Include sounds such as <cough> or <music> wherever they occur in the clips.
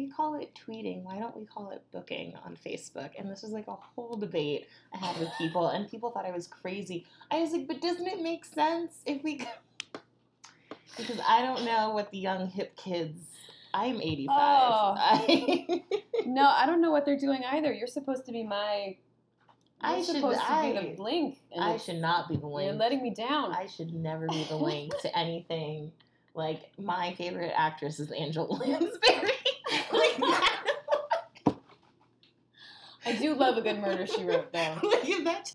we call it tweeting, why don't we call it booking on Facebook? And this was like a whole debate I had with people, and people thought I was crazy. I was like, but doesn't it make sense if we? <laughs> because I don't know what the young hip kids. I'm 85. Oh. I, <laughs> No, I don't know what they're doing either. You're supposed to be my. You're I should- I- be the blink. and I should not be the link. You're letting me down. I should never be the <laughs> link to anything. Like my favorite actress is Angela Lansbury. like that. I do love a good murder she wrote though. <laughs> Look at that.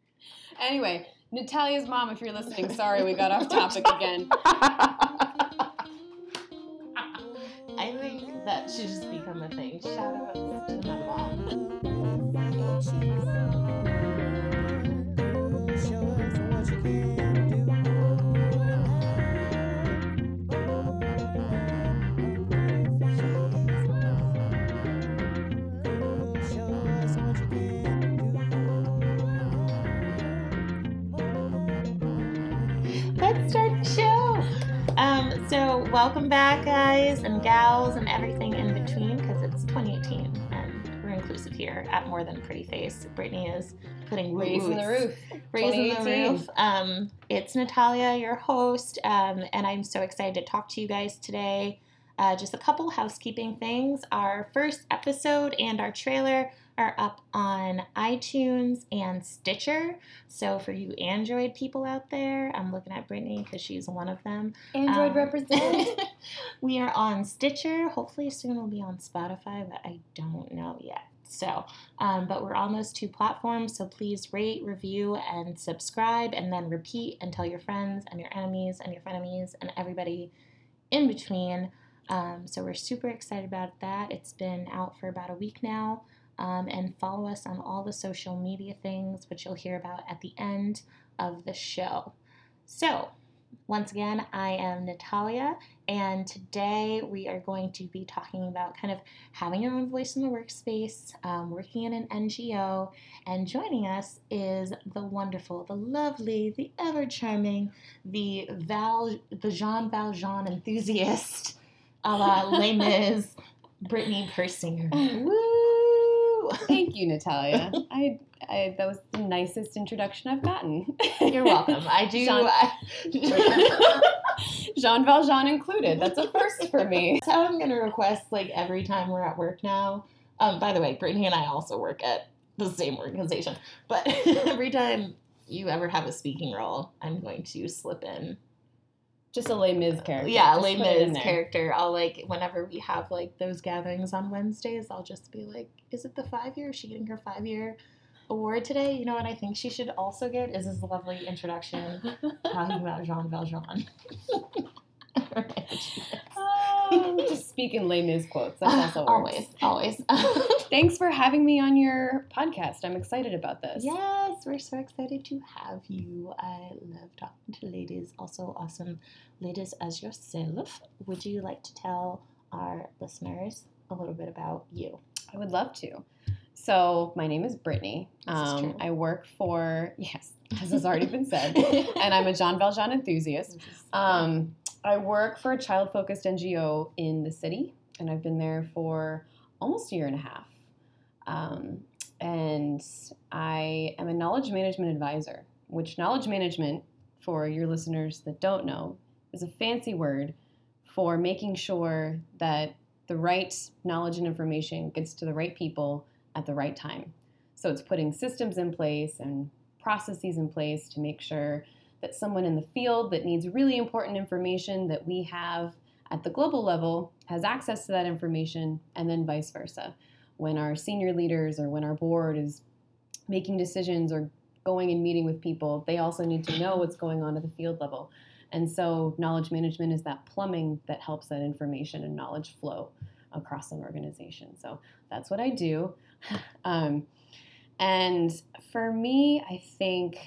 Anyway, Natalia's mom, if you're listening, sorry we got off topic again. I think that should just become a thing. Shout out to my mom. Welcome back, guys and gals, and everything in between, because it's 2018 and we're inclusive here at More Than Pretty Face. Brittany is putting Raising the roof. Raising the roof. Um, it's Natalia, your host, um, and I'm so excited to talk to you guys today. Uh, just a couple housekeeping things. Our first episode and our trailer are up on iTunes and Stitcher. So for you Android people out there, I'm looking at Brittany because she's one of them. Android Um, represent. <laughs> we are on Stitcher. Hopefully soon we'll be on Spotify, but I don't know yet. So, um, but we're on those two platforms. So please rate, review, and subscribe, and then repeat and tell your friends and your enemies and your frenemies and everybody in between. Um, so we're super excited about that. It's been out for about a week now. Um, and follow us on all the social media things, which you'll hear about at the end of the show. So, once again, I am Natalia, and today we are going to be talking about kind of having your own voice in the workspace, um, working in an NGO, and joining us is the wonderful, the lovely, the ever charming, the Val, the Jean Valjean enthusiast, a la <laughs> Les Mis, Brittany Persinger. Woo! <laughs> Thank you, Natalia. I, I that was the nicest introduction I've gotten. <laughs> You're welcome. I do. Jean- I- <laughs> Jean Valjean included. That's a first for me. That's how I'm gonna request like every time we're at work now. Um, by the way, Brittany and I also work at the same organization, but every time you ever have a speaking role, I'm going to slip in. Just a Les Mis character. Yeah, Just Les put it in Mis character. I'll like whenever we have like those gatherings on Wednesdays, I'll just be like, "Is it the five year? Is she getting her five year award today?" You know what I think she should also get is this lovely introduction talking about Jean Valjean. <laughs> Um, <laughs> just speaking Les Mis quotes. That's also always, always. <laughs> Thanks for having me on your podcast. I'm excited about this. Yes, we're so excited to have you. I love talking to ladies. Also, awesome ladies as yourself. Would you like to tell our listeners a little bit about you? I would love to. So my name is Brittany. This is Um, true. I work for <laughs> yes, as has already been said, and I'm a Jean Valjean enthusiast. Um, I work for a child focused NGO in the city, and I've been there for almost a year and a half. Um, and I am a knowledge management advisor, which knowledge management, for your listeners that don't know, is a fancy word for making sure that the right knowledge and information gets to the right people at the right time. So it's putting systems in place and processes in place to make sure that someone in the field that needs really important information that we have at the global level has access to that information, and then vice versa. When our senior leaders or when our board is making decisions or going and meeting with people, they also need to know what's going on at the field level. And so, knowledge management is that plumbing that helps that information and knowledge flow across an organization. So, that's what I do. <laughs> Um, and for me, I think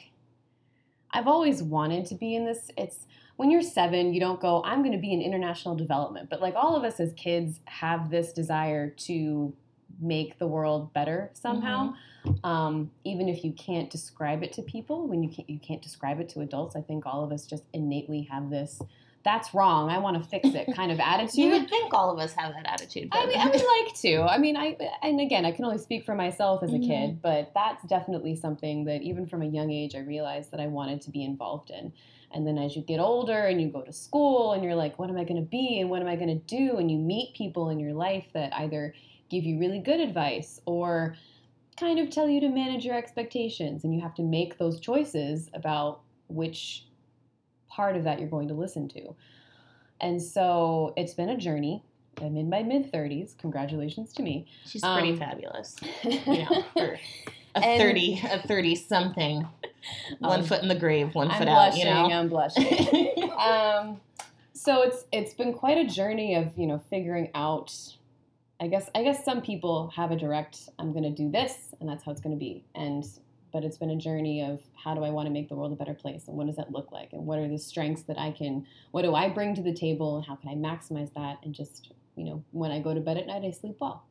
I've always wanted to be in this. It's when you're seven, you don't go, I'm going to be in international development. But like all of us as kids have this desire to make the world better somehow. Um, even if you can't describe it to people, when you can't, you can't describe it to adults, I think all of us just innately have this that's wrong. I want to fix it <laughs> kind of attitude. You would think all of us have that attitude. I mean, I would like to. I mean, I and again, I can only speak for myself as a Mhm. kid, but that's definitely something that even from a young age, I realized that I wanted to be involved in. And then as you get older and you go to school and you're like, what am I going to be and what am I going to do? And you meet people in your life that either give you really good advice or kind of tell you to manage your expectations, and you have to make those choices about which part of that you're going to listen to. And so it's been a journey. I'm in my mid 30s. Congratulations to me. She's pretty Um, fabulous. <laughs> You know, for a And- thirty, a thirty something, <laughs> one Um, foot in the grave, one I'm foot out. You know. I'm blushing. <laughs> um, so it's it's been quite a journey of you know figuring out. I guess I guess some people have a direct. I'm going to do this, and that's how it's going to be. And but it's been a journey of how do I want to make the world a better place, and what does that look like, and what are the strengths that I can, what do I bring to the table, and how can I maximize that, and just you know when I go to bed at night, I sleep well.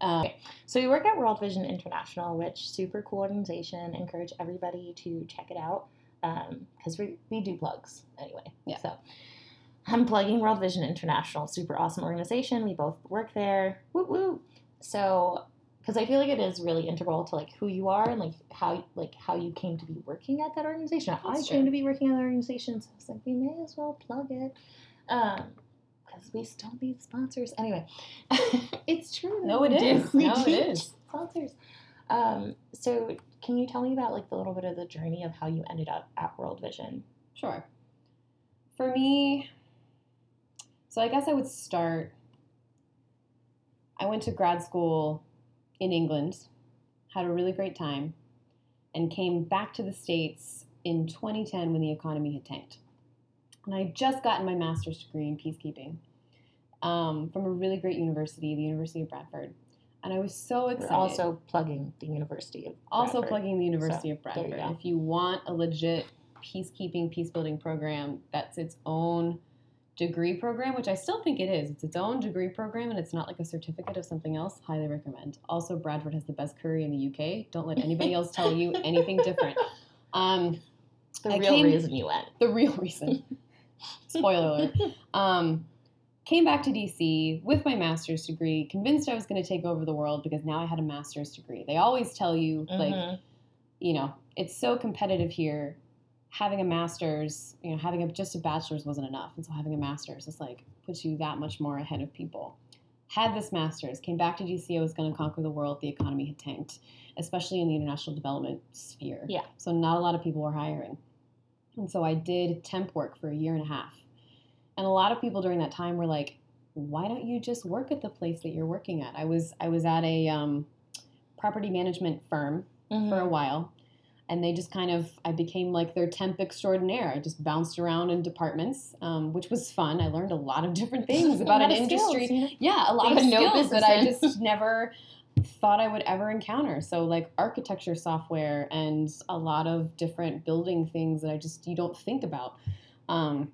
Uh, So we work at World Vision International, which super cool organization. Encourage everybody to check it out because we, we do plugs anyway. Yeah. So I'm plugging World Vision International, super awesome organization. We both work there. Woo woo. So because I feel like it is really integral to like who you are and like how like how you came to be working at that organization. I That's came to be working at that organization, so I was like, we may as well plug it. Um, because we still need sponsors. Anyway, <laughs> it's true. No, it is. We No, it is. Sponsors. Um, so can you tell me about like the little bit of the journey of how you ended up at World Vision? Sure. For me, so I guess I would start. I went to grad school in England, had a really great time, and came back to the States in 2010 when the economy had tanked. And I just gotten my master's degree in peacekeeping um, from a really great university, the University of Bradford. And I was so We're excited also plugging the University of also Bradford. plugging the University So, of you Bradford. If you want a legit peacekeeping, peacebuilding program, that's its own degree program, which I still think it is. It's its own degree program and it's not like a certificate of something else. Highly recommend. Also, Bradford has the best curry in the UK. Don't let anybody else tell you <laughs> anything different. Um, the I real came- reason you went. the real reason. Spoiler alert. <laughs> Um, came back to DC with my master's degree, convinced I was going to take over the world because now I had a master's degree. They always tell you, like, Mhm. you know, it's so competitive here. Having a master's, you know, having a, just a bachelor's wasn't enough. And so having a master's is like puts you that much more ahead of people. Had this master's, came back to DC, I was going to conquer the world. The economy had tanked, especially in the international development sphere. Yeah. So not a lot of people were hiring. And so I did temp work for a year and a half. And a lot of people during that time were like, why don't you just work at the place that you're working at? I was I was at a um, property management firm for a Mhm. while. And they just kind of, I became like their temp extraordinaire. I just bounced around in departments, um, which was fun. I learned a lot of different <laughs> things about an skills, industry. Yeah, a lot of skills that I just never thought I would ever encounter. So like architecture software and a lot of different building things that I just you don't think about. Um,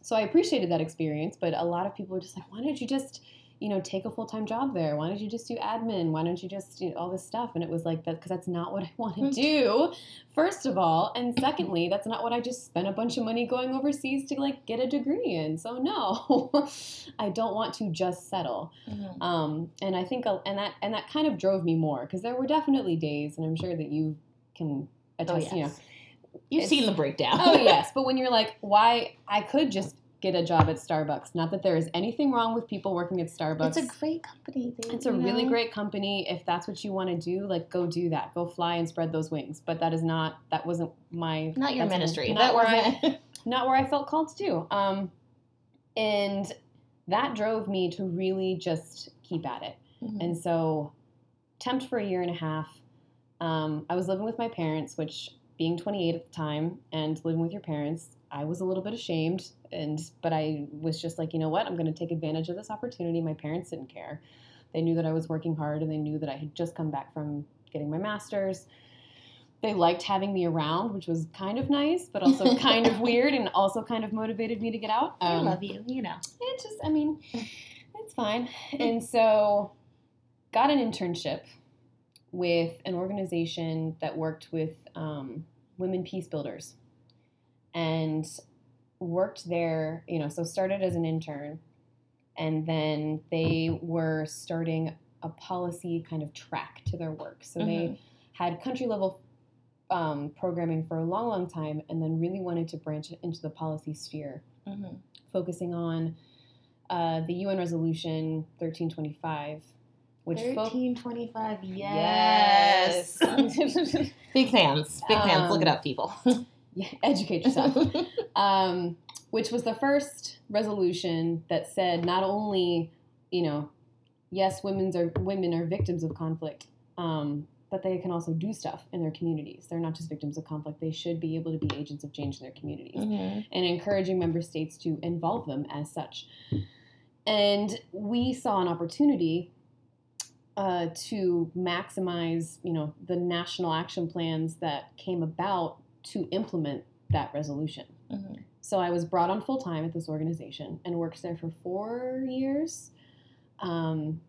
so I appreciated that experience, but a lot of people were just like, why don't you just you know take a full time job there? Why don't you just do admin? Why don't you just do all this stuff? And it was like that because that's not what I <laughs> want to Mm. do. First of all, and secondly, that's not what I just spent a bunch of money going overseas to like get a degree in. So no, <laughs> I don't want to just settle. Mhm. Um, and I think, and that and that kind of drove me more because there were definitely days, and I'm sure that you can Oh, attest. You know, yes. You've it's- seen the breakdown. oh <laughs> yes, but when you're like, why? I could just get a job at Starbucks. Not that there is anything wrong with people working at Starbucks. It's a great company. It's a really know? great company. If that's what you want to do, like go do that. Go fly and spread those wings. But that is not. That wasn't my. Not your ministry. Not That where I. not where I felt called to do. Um, and that drove me to really just keep at it. Mhm. And so, temped for a year and a half. Um, I was living with my parents, which being 28 at the time and living with your parents, I was a little bit ashamed. And but I was just like, you know what? I'm going to take advantage of this opportunity. My parents didn't care. They knew that I was working hard, and they knew that I had just come back from getting my master's. They liked having me around, which was kind of nice, but also <laughs> kind of weird, and also kind of motivated me to get out. I Um, love you. You know. it just, I mean, it's fine. <laughs> And so, got an internship with an organization that worked with um, women peace builders. And worked there, you know, so started as an intern, and then they were starting a policy kind of track to their work. So they Mhm. had country level um, programming for a long, long time, and then really wanted to branch into the policy sphere, Mhm. focusing on uh, the UN Resolution 1325, which fo- 1325, yes, yes. <laughs> Big fans. Big fans. Look it Um, up, people. <laughs> yeah, <laughs> educate yourself. <laughs> um, which was the first resolution that said not only, you know, yes, women's are women are victims of conflict, um, but they can also do stuff in their communities. They're not just victims of conflict; they should be able to be agents of change in their communities, Mhm. and encouraging member states to involve them as such. And we saw an opportunity uh, to maximize, you know, the national action plans that came about to implement that resolution. Mhm. So I was brought on full time at this organization and worked there for four years. Um,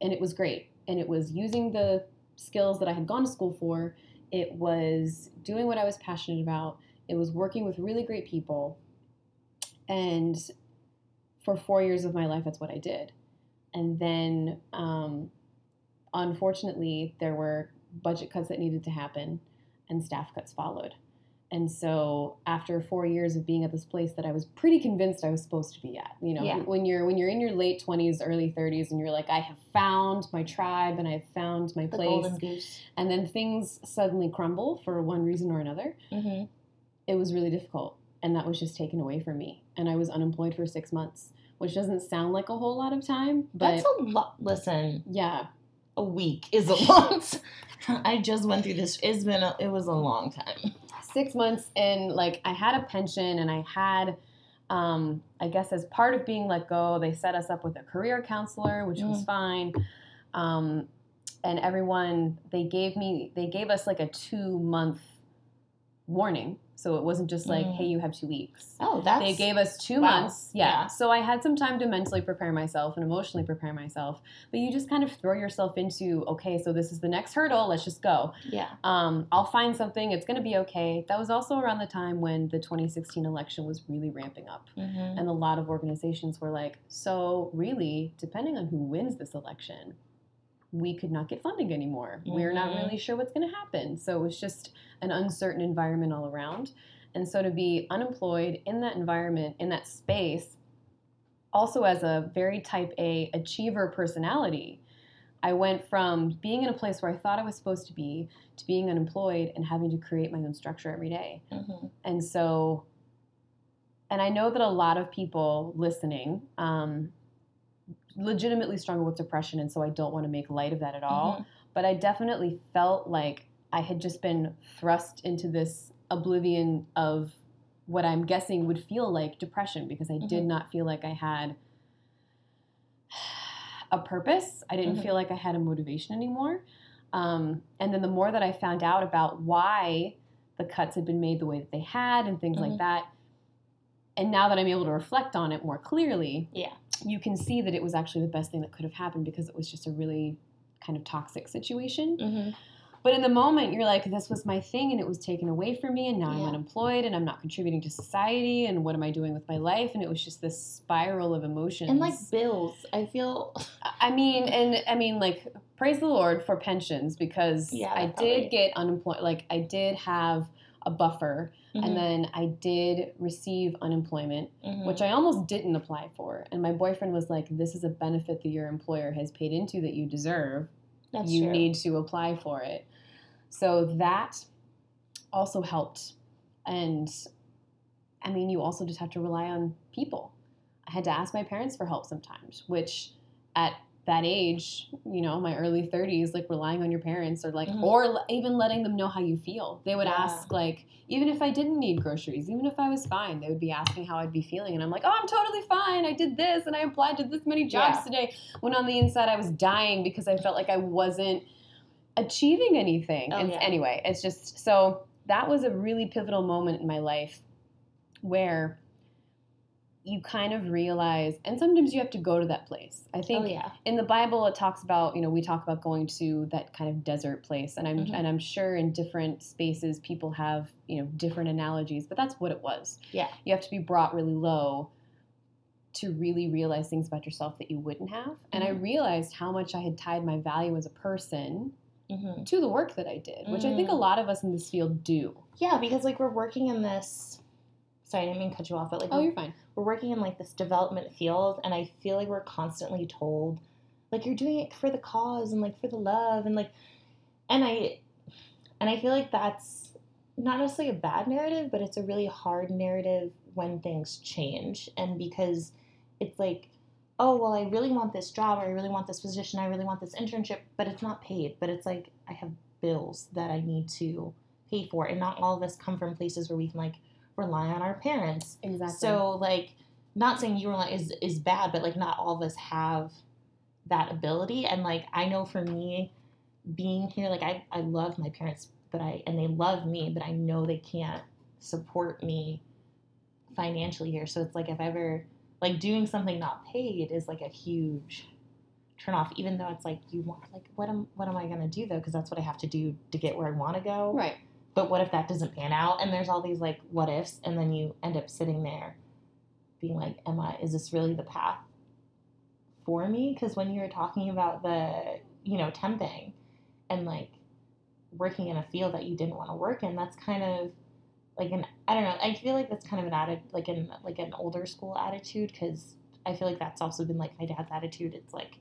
and it was great. And it was using the skills that I had gone to school for. It was doing what I was passionate about. It was working with really great people. And for four years of my life, that's what I did. And then, um, unfortunately, there were budget cuts that needed to happen, and staff cuts followed. And so, after four years of being at this place that I was pretty convinced I was supposed to be at, you know, Yeah. when you're when you're in your late twenties, early thirties, and you're like, I have found my tribe and I have found my The place, and then things suddenly crumble for one reason or another, Mhm. it was really difficult, and that was just taken away from me, and I was unemployed for six months, which doesn't sound like a whole lot of time, but That's a lot. Listen, yeah, a week is a <laughs> lot. I just went through this. It's been. A, it was a long time. six months and like I had a pension and I had um, I guess as part of being let go, they set us up with a career counselor, which was Mm. fine. Um, and everyone they gave me they gave us like a two month warning. So it wasn't just like, Mm. hey, you have two weeks. Oh, that's. They gave us two wow. months. Yeah. Yeah. So I had some time to mentally prepare myself and emotionally prepare myself. But you just kind of throw yourself into, okay, so this is the next hurdle. Let's just go Yeah. um, I'll find something. It's going to be okay. That was also around the time when the 2016 election was really ramping up. Mhm. And a lot of organizations were like, so really, depending on who wins this election, we could not get funding anymore. We're not Mhm. really sure what's going to happen. So it was just an uncertain environment all around. And so to be unemployed in that environment, in that space, also as a very type A achiever personality, I went from being in a place where I thought I was supposed to be to being unemployed and having to create my own structure every day. Mhm. And so, and I know that a lot of people listening um, legitimately struggle with depression, and so I don't want to make light of that at all. Mhm. But I definitely felt like I had just been thrust into this oblivion of what I'm guessing would feel like depression because I did Mhm. not feel like I had a purpose. I didn't Mhm. feel like I had a motivation anymore. Um, and then the more that I found out about why the cuts had been made the way that they had and things like that, and now that I'm able to reflect on it more clearly, Yeah. you can see that it was actually the best thing that could have happened because it was just a really kind of toxic situation. Mhm. But in the moment, you're like, this was my thing and it was taken away from me, and now I'm unemployed and I'm not contributing to society, and what am I doing with my life? And it was just this spiral of emotions. And like bills, I feel. I mean, and I mean, like, praise the Lord for pensions because Yeah, I probably. did get unemployed. Like, I did have a buffer, Mhm. and then I did receive unemployment, Mhm. which I almost didn't apply for. And my boyfriend was like, "This is a benefit that your employer has paid into that you deserve. That's you true. need to apply for it." So that also helped, and I mean, you also just have to rely on people. I had to ask my parents for help sometimes, which at that age, you know, my early 30s, like relying on your parents or like, Mhm. or l- even letting them know how you feel. They would Yeah. ask, like, even if I didn't need groceries, even if I was fine, they would be asking how I'd be feeling. And I'm like, oh, I'm totally fine. I did this and I applied to this many jobs Yeah. today. When on the inside, I was dying because I felt like I wasn't achieving anything. Oh, and yeah. anyway, it's just so that was a really pivotal moment in my life where you kind of realize, and sometimes you have to go to that place. I think oh yeah. in the Bible it talks about, you know, we talk about going to that kind of desert place, and I'm Mhm. and I'm sure in different spaces people have, you know, different analogies, but that's what it was. Yeah. You have to be brought really low to really realize things about yourself that you wouldn't have. And I Mhm. realized how much I had tied my value as a person hmm to the work that I did, which I think a Mm. lot of us in this field do. Yeah, because like we're working in this. Sorry, I didn't mean to cut you off, but like Oh, you're fine. We're working in like this development field and i feel like we're constantly told like you're doing it for the cause and like for the love and like and i and i feel like that's not necessarily a bad narrative but it's a really hard narrative when things change and because it's like oh well i really want this job or i really want this position i really want this internship but it's not paid but it's like i have bills that i need to pay for and not all of us come from places where we can like rely on our parents Exactly. so like, not saying you like is is bad, but like not all of us have that ability. And like I know for me, being here, like I I love my parents, but I and they love me, but I know they can't support me financially here. So it's like if ever like doing something not paid is like a huge turn off. Even though it's like you want like what am what am I gonna do though? Because that's what I have to do to get where I want to go right. But what if that doesn't pan out? And there's all these like what ifs and then you end up sitting there being like am i is this really the path for me? Because when you were talking about the you know temping and like working in a field that you didn't want to work in that's kind of like an i don't know i feel like that's kind of an added like an like an older school attitude because i feel like that's also been like my dad's attitude. It's like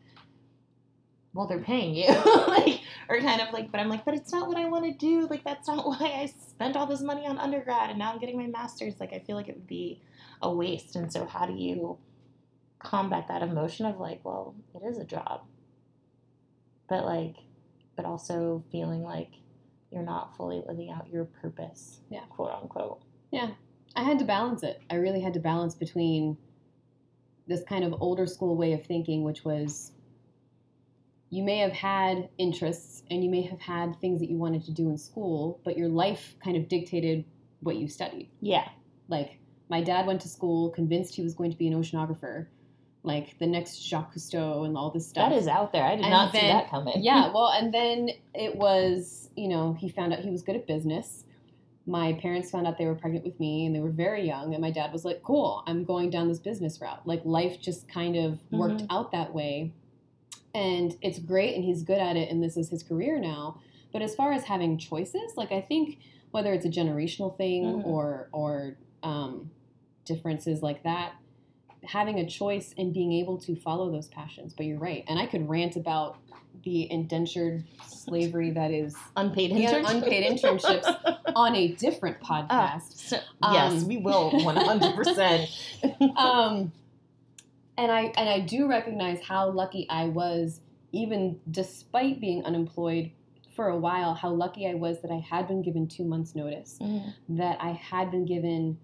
well they're paying you <laughs> like or kind of like but i'm like but it's not what i want to do. Like that's not <laughs> why i spent all this money on undergrad and now i'm getting my master's. Like i feel like it would be a waste. And so how do you combat that emotion of like well it is a job but like but also feeling like you're not fully living out your purpose Yeah. quote unquote? Yeah, I had to balance it. I really had to balance between this kind of older school way of thinking, which was you may have had interests and you may have had things that you wanted to do in school, but your life kind of dictated what you studied. yeah Like, my dad went to school convinced he was going to be an oceanographer, like the next Jacques Cousteau and all this stuff. that is out there i did And not see that coming Yeah, <laughs> well, and then it was, you know, he found out he was good at business. My parents found out they were pregnant with me and they were very young. And my dad was like, cool, I'm going down this business route. Like life just kind of worked mm-hmm. out that way. And it's great and he's good at it and this is his career now. But as far as having choices, like I think whether it's a generational thing Mhm. or, or um, differences like that, having a choice and being able to follow those passions. But you're right. And I could rant about the indentured slavery <laughs> that is unpaid Yeah, internships unpaid internships <laughs> on a different Oh, podcast. so, yes Um, we will 100% <laughs> um, and I and I do recognize how lucky I was, even despite being unemployed for a while. How lucky I was that I had been given two months' notice, Mhm. that I had been given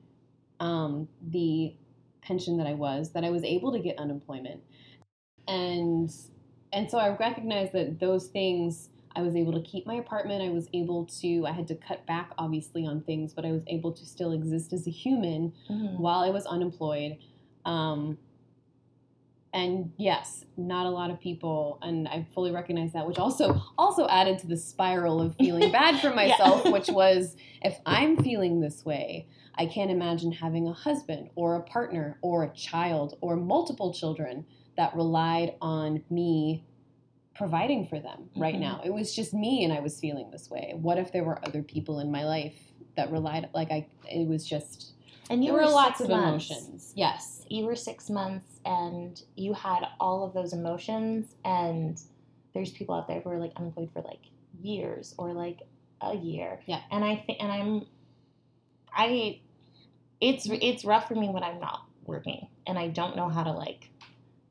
um, the pension that I was, that I was able to get unemployment, and and so I recognize that those things. I was able to keep my apartment. I was able to. I had to cut back, obviously, on things, but I was able to still exist as a human Mhm. while I was unemployed. Um, and yes, not a lot of people, and I fully recognize that, which also also added to the spiral of feeling bad for <laughs> Yeah. myself, which was if I'm feeling this way, I can't imagine having a husband or a partner or a child or multiple children that relied on me providing for them right Mhm. now. It was just me and I was feeling this way. What if there were other people in my life that relied like I it was just and you there were were lots of months. emotions. Yes. you were six months and you had all of those emotions and there's people out there who are like unemployed for like years or like a year Yeah. and i think and i'm i it's it's rough for me when i'm not working and i don't know how to like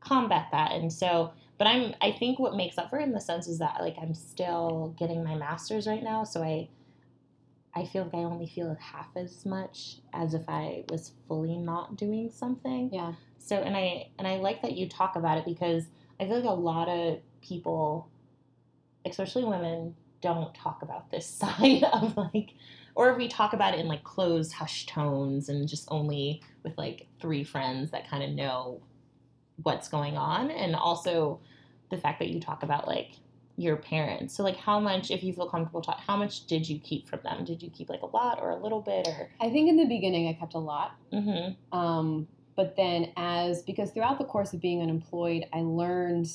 combat that and so but i'm i think what makes up for it in the sense is that like i'm still getting my master's right now so i I feel like I only feel half as much as if I was fully not doing something. Yeah. So and I and I like that you talk about it because I feel like a lot of people, especially women, don't talk about this <laughs> side of like or if we talk about it in like closed hushed tones and just only with like three friends that kind of know what's going on and also the fact that you talk about like your parents so like how much if you feel comfortable talk how much did you keep from them did you keep like a lot or a little bit or I think in the beginning I kept a lot. mm-hmm. Um, but then as because throughout the course of being unemployed, I learned,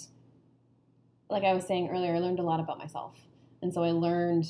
like I was saying earlier, I learned a lot about myself, and so I learned.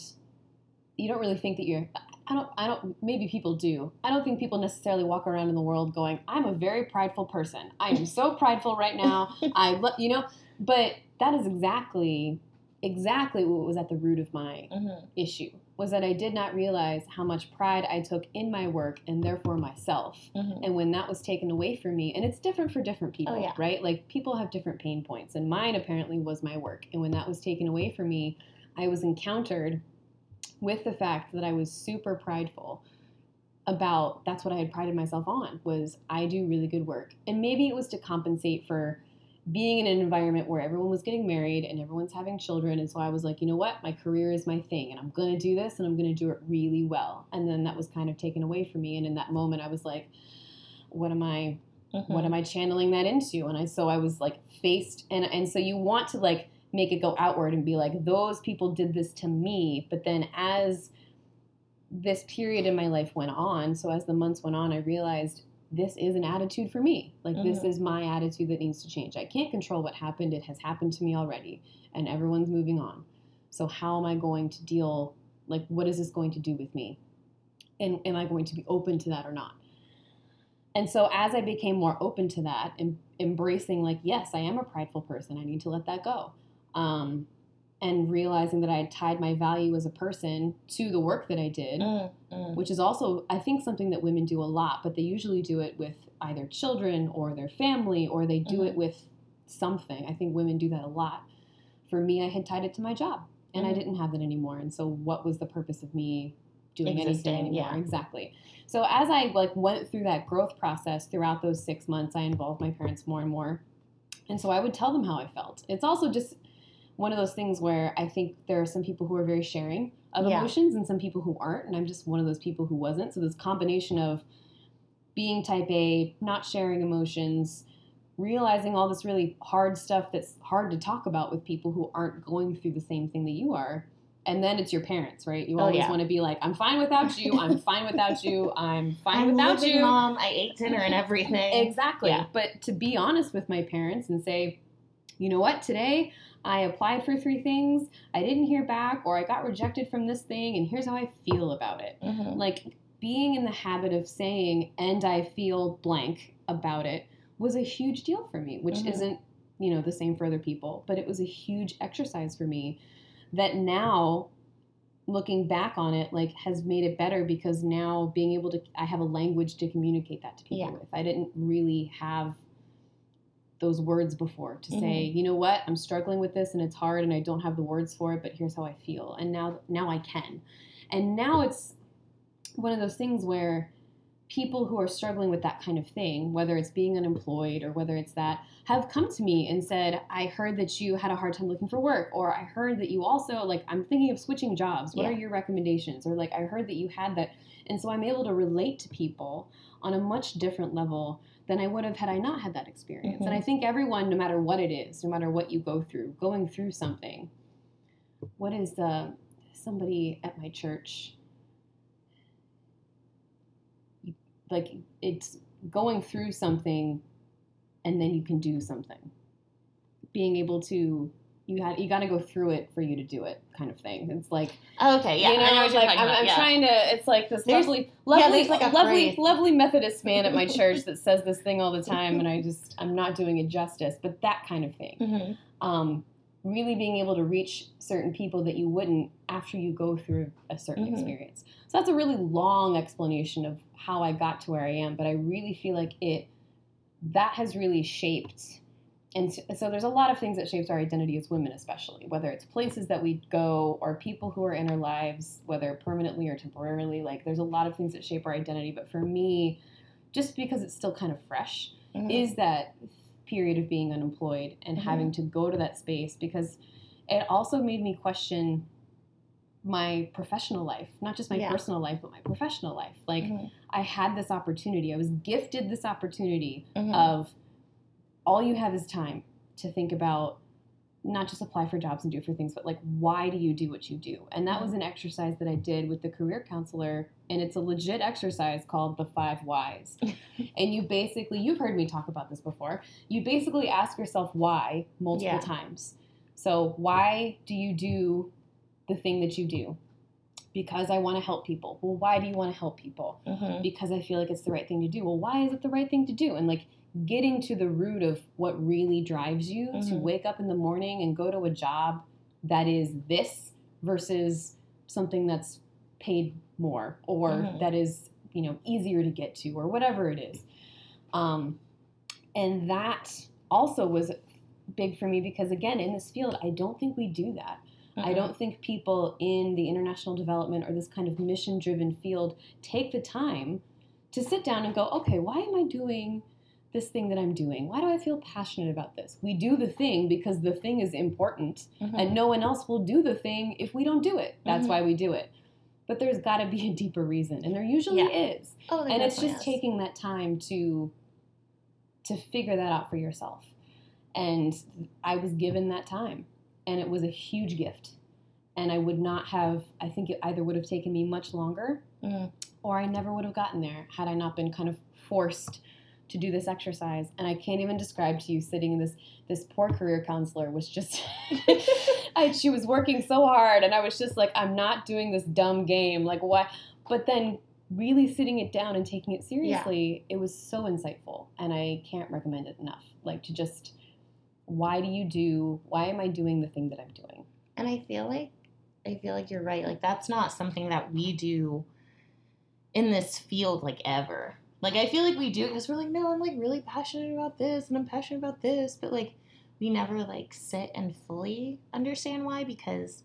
You don't really think that you're. I don't. I don't. Maybe people do. I don't think people necessarily walk around in the world going, "I'm a very prideful person. I am so prideful right now. <laughs> I, lo-" you know." But that is exactly, exactly what was at the root of my Mm-hmm. issue was that I did not realize how much pride I took in my work and therefore myself. Mm-hmm. And when that was taken away from me, and it's different for different people, Oh, yeah. right? Like people have different pain points, and mine apparently was my work. And when that was taken away from me, I was encountered with the fact that I was super prideful about that's what I had prided myself on was I do really good work. And maybe it was to compensate for being in an environment where everyone was getting married and everyone's having children and so I was like, you know what? My career is my thing and I'm going to do this and I'm going to do it really well. And then that was kind of taken away from me and in that moment I was like what am I Mm-hmm. what am I channeling that into? And I so I was like faced and and so you want to like make it go outward and be like those people did this to me, but then as this period in my life went on, so as the months went on, I realized this is an attitude for me. Like this Mhm. is my attitude that needs to change. I can't control what happened. It has happened to me already and everyone's moving on. So how am I going to deal like what is this going to do with me? And am I going to be open to that or not? And so as I became more open to that and embracing like, yes, I am a prideful person. I need to let that go. Um, and realizing that I had tied my value as a person to the work that I did, Mm-hmm. which is also, I think, something that women do a lot, but they usually do it with either children or their family, or they do Mhm. it with something. I think women do that a lot. For me, I had tied it to my job, and I Mhm. didn't have that anymore. And so, what was the purpose of me doing Existing, anything anymore? yeah. Exactly. So as I like went through that growth process throughout those six months, I involved my parents more and more, and so I would tell them how I felt. It's also just one of those things where I think there are some people who are very sharing of Yeah. emotions and some people who aren't, and I'm just one of those people who wasn't. So this combination of being type A, not sharing emotions, realizing all this really hard stuff that's hard to talk about with people who aren't going through the same thing that you are. And then it's your parents, right? You Oh, always yeah. want to be like, I'm fine without you. I'm fine without you. I'm fine I'm without you. mom. I ate dinner and everything. <laughs> Exactly. Yeah. But to be honest with my parents and say, you know what, today I applied for three things, I didn't hear back, or I got rejected from this thing, and here's how I feel about it. Mhm. Like being in the habit of saying, and I feel blank about it was a huge deal for me, which Mhm. isn't, you know, the same for other people, but it was a huge exercise for me that now looking back on it like has made it better because now being able to i have a language to communicate that to people Yeah. with i didn't really have those words before to say Mm-hmm. you know what? I'm struggling with this and it's hard and i don't have the words for it but here's how i feel. And now now i can. And now it's one of those things where people who are struggling with that kind of thing whether it's being unemployed or whether it's that have come to me and said i heard that you had a hard time looking for work or i heard that you also like i'm thinking of switching jobs. What Yeah. are your recommendations? Or like i heard that you had that. And so i'm able to relate to people on a much different level than i would have had i not had that experience. And i think everyone no matter what it is no matter what you go through going through something what is uh, somebody at my church like it's going through something and then you can do something. Being able to you had you got to go through it for you to do it kind of thing it's like Okay, yeah, you know, I know what you're like talking I'm, about. I'm yeah. trying to it's like this There's- lovely lovely there's like a lovely phrase. lovely methodist man at my <laughs> church that says this thing all the time and i just i'm not doing it justice but that kind of thing Mhm. um, really being able to reach certain people that you wouldn't after you go through a certain Mhm. experience. So that's a really long explanation of how I got to where I am, but I really feel like it that has really shaped and so, there's a lot of things that shapes our identity as women especially whether it's places that we go or people who are in our lives whether permanently or temporarily like there's a lot of things that shape our identity but for me just because it's still kind of fresh Mhm. is that period of being unemployed and Mhm. having to go to that space because it also made me question my professional life, not just my Yeah. personal life, but my professional life. Like Mhm. I had this opportunity. I was gifted this opportunity Mhm. of all you have is time to think about not just apply for jobs and do for things, but like why do you do what you do? And that was an exercise that I did with the career counselor, and it's a legit exercise called the five whys. <laughs> and you basically, you've heard me talk about this before. You basically ask yourself why multiple Yeah. times. So why do you do the thing that you do? Because I want to help people. Well, why do you want to help people? Mhm. because I feel like it's the right thing to do. Well, why is it the right thing to do? And like getting to the root of what really drives you to Mhm. wake up in the morning and go to a job that is this versus something that's paid more or Mhm. that is, you know, easier to get to or whatever it is. Um, and that also was big for me because again, in this field, I don't think we do that. I Mhm. don't think people in the international development or this kind of mission driven field take the time to sit down and go, okay, why am I doing this thing that I'm doing? Why do I feel passionate about this? We do the thing because the thing is important Mhm. and no one else will do the thing if we don't do it. That's Mhm. why we do it. But there's got to be a deeper reason, and there usually Yeah. is. Oh, And it's just is. taking that time to to figure that out for yourself. And I was given that time, and it was a huge gift. And I would not have. I think it either would have taken me much longer, Mhm. or I never would have gotten there had I not been kind of forced to do this exercise. And I can't even describe to you sitting in this this poor career counselor was just <laughs> I, she was working so hard and I was just like I'm not doing this dumb game like what but then really sitting it down and taking it seriously it was so insightful and I can't recommend it enough like to just why do you do why am I doing the thing that I'm doing And I feel like I feel like you're right. Like that's not something that we do in this field like ever. Like I feel like we do because we're like, no, I'm like really passionate about this and I'm passionate about this, but like we never like sit and fully understand why because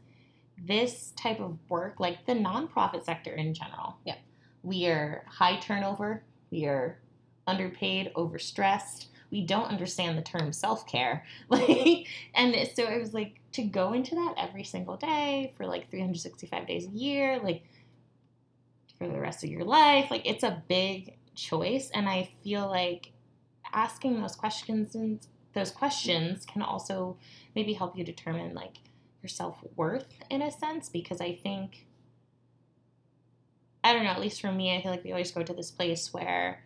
this type of work, like the nonprofit sector in general, Yeah. we are high turnover, we are underpaid, overstressed. We don't understand the term self care, <laughs> like, and so it was like to go into that every single day for like 365 days a year, like for the rest of your life. Like it's a big choice, and I feel like asking those questions and those questions can also maybe help you determine like your self worth in a sense because I think I don't know, at least for me, I feel like we always go to this place where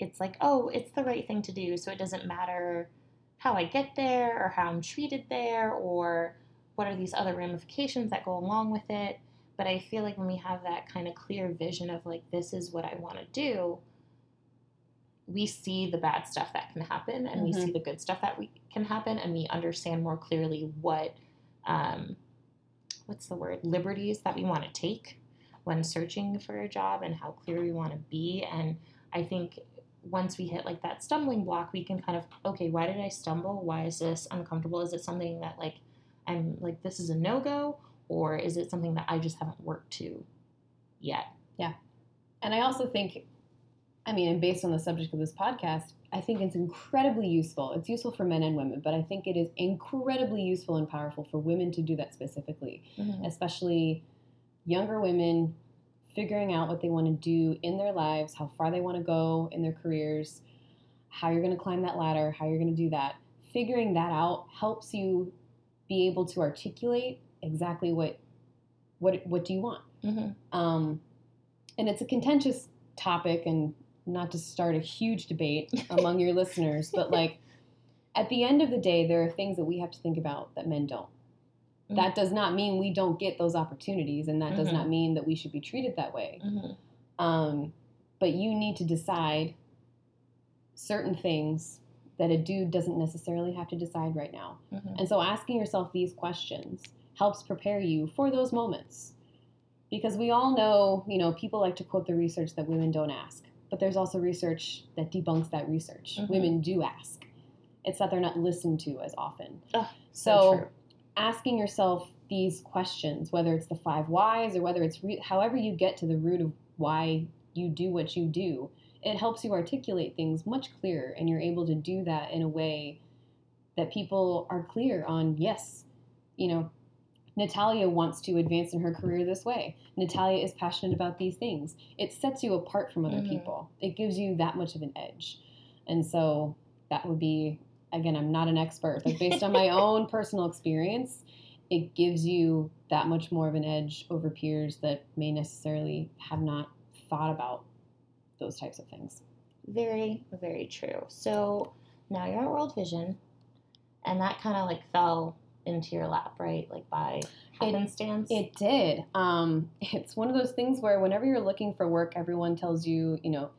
it's like, oh, it's the right thing to do, so it doesn't matter how I get there or how I'm treated there or what are these other ramifications that go along with it. But I feel like when we have that kind of clear vision of like, this is what I want to do, we see the bad stuff that can happen and we Mhm. see the good stuff that we can happen and we understand more clearly what um, what's the word liberties that we want to take when searching for a job and how clear we want to be and i think once we hit like that stumbling block we can kind of okay why did i stumble? Why is this uncomfortable? Is it something that like i'm like this is a no-go or is it something that i just haven't worked to yet Yeah. And I also think, I mean, and based on the subject of this podcast, I think it's incredibly useful. It's useful for men and women, but I think it is incredibly useful and powerful for women to do that specifically, mm-hmm. especially younger women figuring out what they want to do in their lives, how far they want to go in their careers, how you're going to climb that ladder, how you're going to do that. Figuring that out helps you be able to articulate exactly what what what do you want. Mm-hmm. Um, and it's a contentious topic, and not to start a huge debate <laughs> among your listeners, but like at the end of the day, there are things that we have to think about that men don't. Mhm. That does not mean we don't get those opportunities, and that does Mhm. not mean that we should be treated that way. Mm-hmm. Um, but you need to decide certain things that a dude doesn't necessarily have to decide right now. Mm-hmm. And so asking yourself these questions helps prepare you for those moments. Because we all know, you know, people like to quote the research that women don't ask, but there's also research that debunks that research. Mhm. Women do ask. It's that they're not listened to as often. So true. asking yourself these questions, whether it's the five whys or whether it's re- however you get to the root of why you do what you do, it helps you articulate things much clearer and you're able to do that in a way that people are clear on yes, you know, Natalia wants to advance in her career this way. Natalia is passionate about these things. It sets you apart from other Mhm. people. It gives you that much of an edge. And so that would be, again, I'm not an expert, but based on my <laughs> own personal experience, it gives you that much more of an edge over peers that may necessarily have not thought about those types of things. Very, very true. So now you're at World Vision, and that kind of like fell into your lap, right? Like by happenstance. It did. Um, <laughs> it's one of those things where whenever you're looking for work, everyone tells you, you know,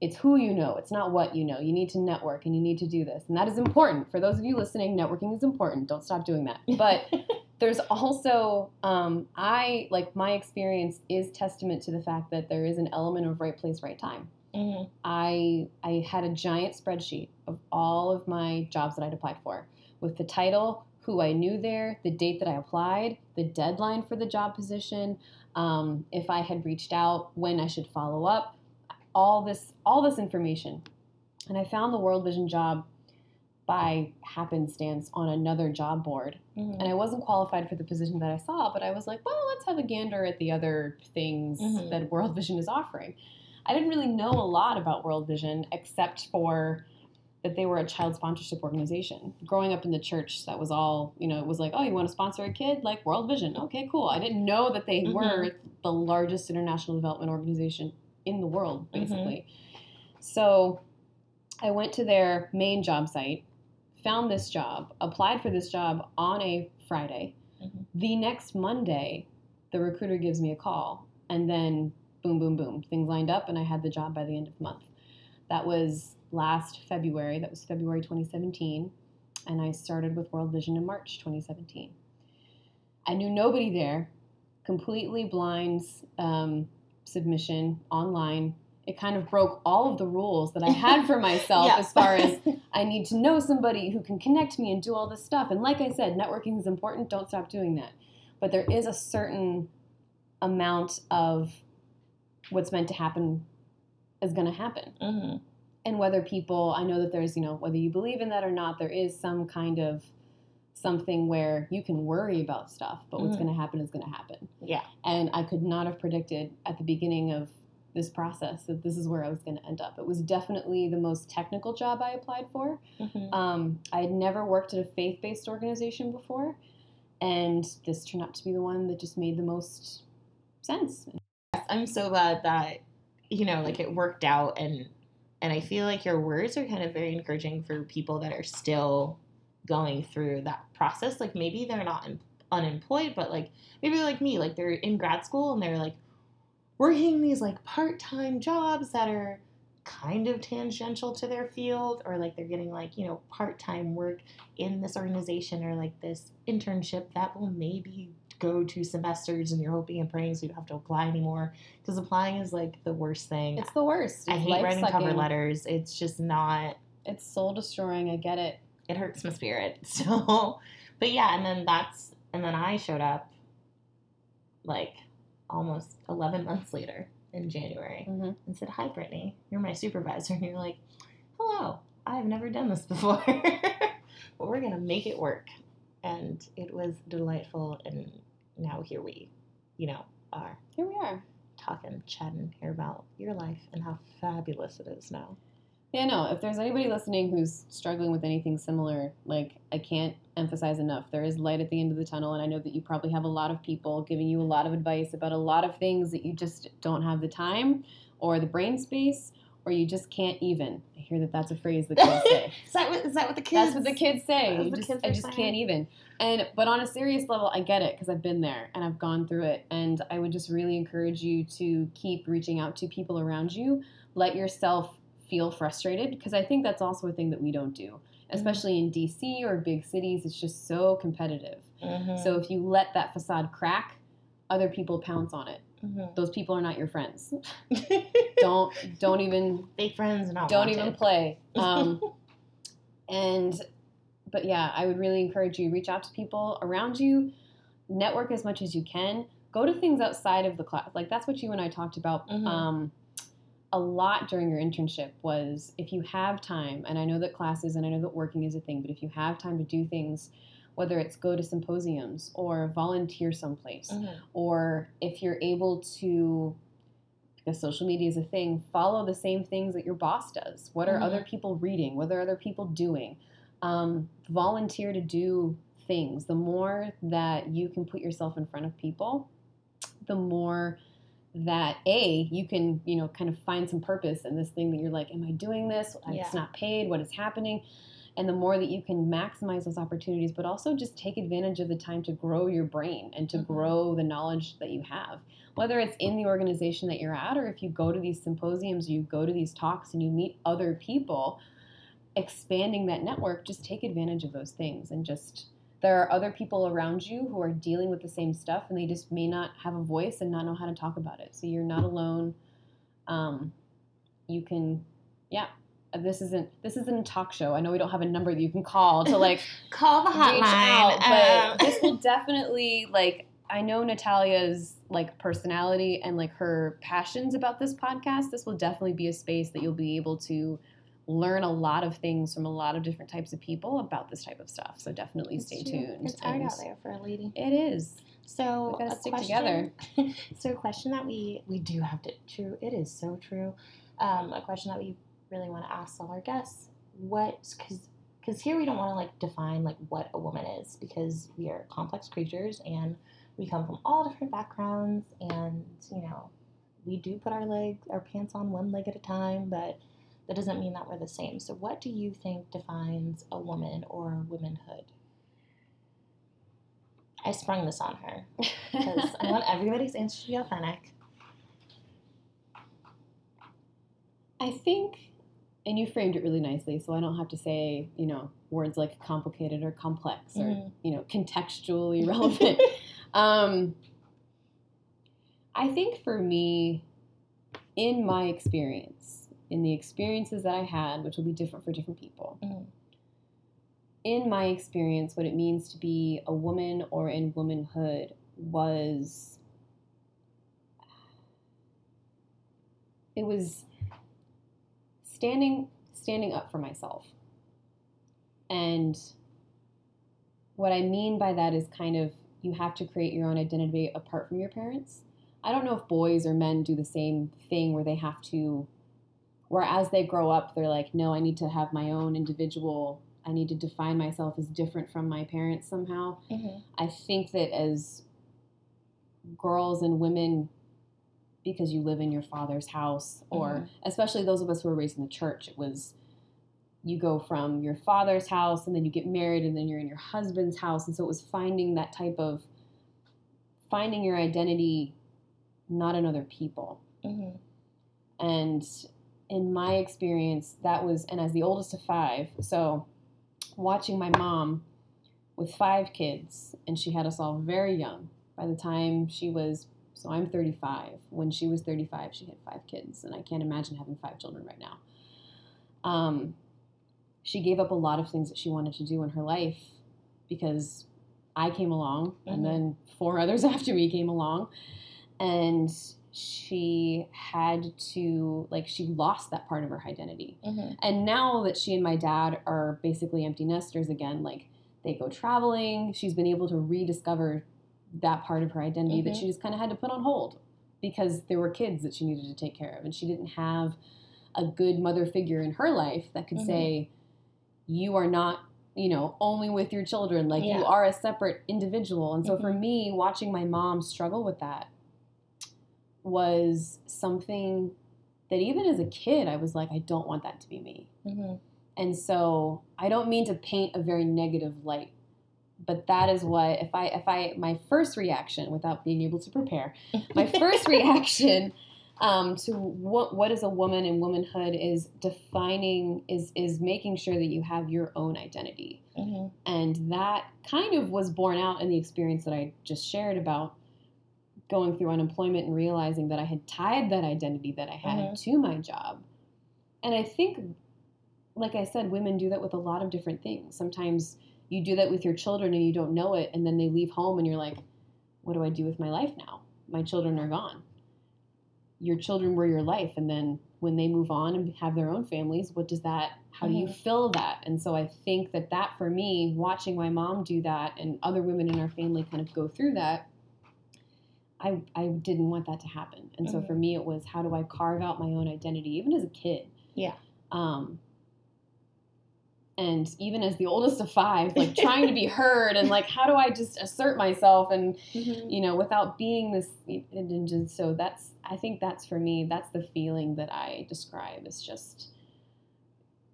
it's who you know, it's not what you know. You need to network and you need to do this. And that is important. For those of you listening, networking is important. Don't stop doing that. But <laughs> there's also, um, I, like, my experience is testament to the fact that there is an element of right place, right time. Mhm. I I had a giant spreadsheet of all of my jobs that I'd applied for with the title, who I knew there, the date that I applied, the deadline for the job position, um, if I had reached out, when I should follow up, all this all this information. And I found the World Vision job by happenstance on another job board Mhm. and I wasn't qualified for the position that I saw, but I was like, well, let's have a gander at the other things Mhm. that World Vision is offering. I didn't really know a lot about World Vision except for that they were a child sponsorship organization. Growing up in the church, that was all, you know, it was like, oh, you want to sponsor a kid? Like World Vision. Okay, cool. I didn't know that they Mhm. were the largest international development organization in the world, Mhm. basically. So I went to their main job site, found this job, applied for this job on a Friday. Mhm. The next Monday, the recruiter gives me a call, and then boom, boom, boom, things lined up, and I had the job by the end of the month. That was last February. That was February 2017, and I started with World Vision in March 2017. I knew nobody there, completely blind um, submission online. It kind of broke all of the rules that I had for <laughs> myself Yeah. as far as <laughs> I need to know somebody who can connect me and do all this stuff. And like I said, networking is important. Don't stop doing that. But there is a certain amount of what's meant to happen is going to happen. Mhm. And whether people, I know that there's, you know, whether you believe in that or not, there is some kind of something where you can worry about stuff, but what's Mhm. going to happen is going to happen. Yeah. And I could not have predicted at the beginning of this process that this is where I was going to end up. It was definitely the most technical job I applied for. Mhm. Um, I had never worked at a faith based organization before, and this turned out to be the one that just made the most sense. I'm so glad that you know, like it worked out, and and I feel like your words are kind of very encouraging for people that are still going through that process. Like maybe they're not un- unemployed, but like maybe like me, like they're in grad school and they're like working these like part time jobs that are kind of tangential to their field, or like they're getting like you know part time work in this organization or like this internship that will maybe go two semesters and you're hoping and praying so you don't have to apply anymore because applying is like the worst thing. It's the worst. I hate writing cover letters. It's just not. It's soul destroying. I get it. It hurts my spirit. <laughs> So, but yeah, and then that's and then I showed up like almost eleven months later in January Mm-hmm. and said, "Hi, Brittany. You're my supervisor." And you're like, "Hello. I've never done this before, <laughs> but we're gonna make it work." And it was delightful. And now here we, you know, are Here we are. talking, chatting here about your life and how fabulous it is now. Yeah, no, if there's anybody listening who's struggling with anything similar, like I can't emphasize enough, there is light at the end of the tunnel. And I know that you probably have a lot of people giving you a lot of advice about a lot of things that you just don't have the time or the brain space or you just can't even. I hear that that's a phrase the <laughs> kids say. is that what is that what the kids? Say? That's what the kids say. You what the just, kids I just saying. can't even. And but on a serious level, I get it because I've been there and I've gone through it. And I would just really encourage you to keep reaching out to people around you. Let yourself feel frustrated because I think that's also a thing that we don't do, especially in DC or big cities. It's just so competitive. Mhm. So if you let that facade crack, other people pounce on it. Mhm. Those people are not your friends. <laughs> Don't don't even fake friends not don't wanted. even play. <laughs> Um, and but yeah, I would really encourage you reach out to people around you, network as much as you can. Go to things outside of the class. Like that's what you and I talked about Mhm. um, a lot during your internship. Was if you have time, and I know that classes and I know that working is a thing, but if you have time to do things whether it's go to symposiums or volunteer someplace, Mhm. or if you're able to because social media is a thing follow the same things that your boss does. What are Mhm. other people reading? What are other people doing? Um, volunteer to do things. The more that you can put yourself in front of people the more that a you can you know kind of find some purpose in this thing that you're like am i doing this? Yeah. it's not paid. What is happening and the more that you can maximize those opportunities but also just take advantage of the time to grow your brain and to Mhm. grow the knowledge that you have. Whether it's in the organization that you're at or if you go to these symposiums you go to these talks and you meet other people expanding that network just take advantage of those things. And just there are other people around you who are dealing with the same stuff and they just may not have a voice and not know how to talk about it. So you're not alone. Um, you can yeah this isn't this isn't a talk show i know we don't have a number that you can call to like <laughs> Call the hotline. out, but um, this will definitely like I know Natalia's like personality and like her passions about this podcast. This will definitely be a space that you'll be able to learn a lot of things from a lot of different types of people about this type of stuff. So definitely It's stay true. tuned. It's hard out there for a lady. It is. So We gotta stick question, <laughs> so a question that we we do have to true. It is so true. Um, a question that we really want to ask all our guests: What? Because because here we don't want to like define like what a woman is because we are complex creatures and we come from all different backgrounds and you know we do put our legs our pants on one leg at a time, but that doesn't mean that we're the same. So what do you think defines a woman or womanhood? I sprung this on her because I want <laughs> everybody's answer to be authentic. I think, and you framed it really nicely, so I don't have to say, you know, words like complicated or complex or, Mhm. you know, contextually <laughs> relevant. um, I think for me, in my experience, in the experiences that I had, which will be different for different people, Mhm. in my experience, what it means to be a woman or in womanhood was it was standing standing up for myself. And what I mean by that is kind of you have to create your own identity apart from your parents. I don't know if boys or men do the same thing where they have to where as they grow up they're like, no, I need to have my own individual I need to define myself as different from my parents somehow. Mm-hmm. I think that as girls and women, because you live in your father's house, or Mhm. especially those of us who were raised in the church, it was you go from your father's house and then you get married and then you're in your husband's house. And so it was finding that type of finding your identity not in other people. Mm-hmm. And in my experience, that was, and as the oldest of five, so watching my mom with five kids, and she had us all very young. By the time she was, so I'm 35. When she was 35, she had five kids, and I can't imagine having five children right now. Um, she gave up a lot of things that she wanted to do in her life because I came along, Mhm. and then four <laughs> others after me came along, and she had to like she lost that part of her identity Mm-hmm. and now that she and my dad are basically empty nesters again like they go traveling she's been able to rediscover that part of her identity that Mhm. she just kind of had to put on hold because there were kids that she needed to take care of and she didn't have a good mother figure in her life that could Mhm. say you are not you know only with your children like Yeah. you are a separate individual and so for Mhm. me watching my mom struggle with that was something that even as a kid I was like I don't want that to be me Mm-hmm. and so I don't mean to paint a very negative light, but that is what if I if I my first reaction without being able to prepare, <laughs> my first reaction um, to what what is a woman and womanhood is defining is is making sure that you have your own identity. Mm-hmm. And that kind of was borne out in the experience that I just shared about going through unemployment and realizing that I had tied that identity that I had Mhm. to my job. And I think, like I said, women do that with a lot of different things. Sometimes you do that with your children and you don't know it, and then they leave home and you're like, what do I do with my life now? My children are gone. Your children were your life, and then when they move on and have their own families, what does that, how do you Mhm. fill that? And so I think that that for me, watching my mom do that and other women in our family kind of go through that, I, I didn't want that to happen. And so for me, it was how do I carve out my own identity, even as a kid? Yeah. Um, and even as the oldest of five, like <laughs> trying to be heard and like, how do I just assert myself and, you know, without being this, and, just- so that's, I think that's for me, that's the feeling that I describe is just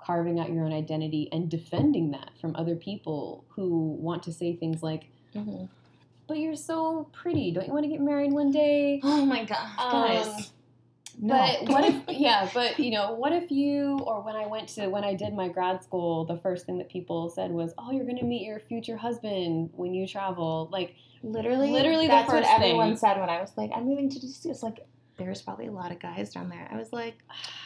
carving out your own identity and defending that from other people who want to say things like, Mhm. but you're so pretty. Don't you want to get married one day? Oh my god, guys. No. But <laughs> what if, yeah, but you know, what if you, or when I went to, when I did my grad school, the first thing that people said was, oh, you're going to meet your future husband when you travel. Like, literally, literally that's what first everyone thing. said when I was like, I'm moving to DC. It's like there's probably a lot of guys down there. I was like,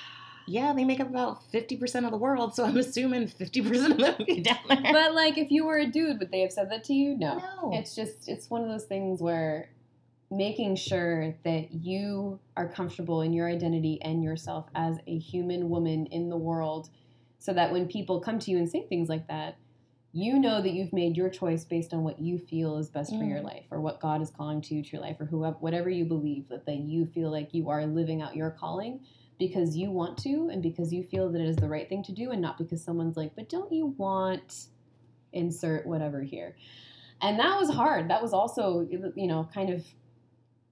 <sighs> yeah, they make up about fifty percent of the world, so I'm assuming fifty percent of them would be down there. but like, if you were a dude, would they have said that to you? No. no, It's just, it's one of those things where making sure that you are comfortable in your identity and yourself as a human woman in the world so that when people come to you and say things like that, you know that you've made your choice based on what you feel is best for your Mm. life or what God is calling to you to your life or whoever, whatever you believe that, that you feel like you are living out your calling because you want to and because you feel that it is the right thing to do and not because someone's like, but don't you want insert whatever here. And that was hard. That was also, you know, kind of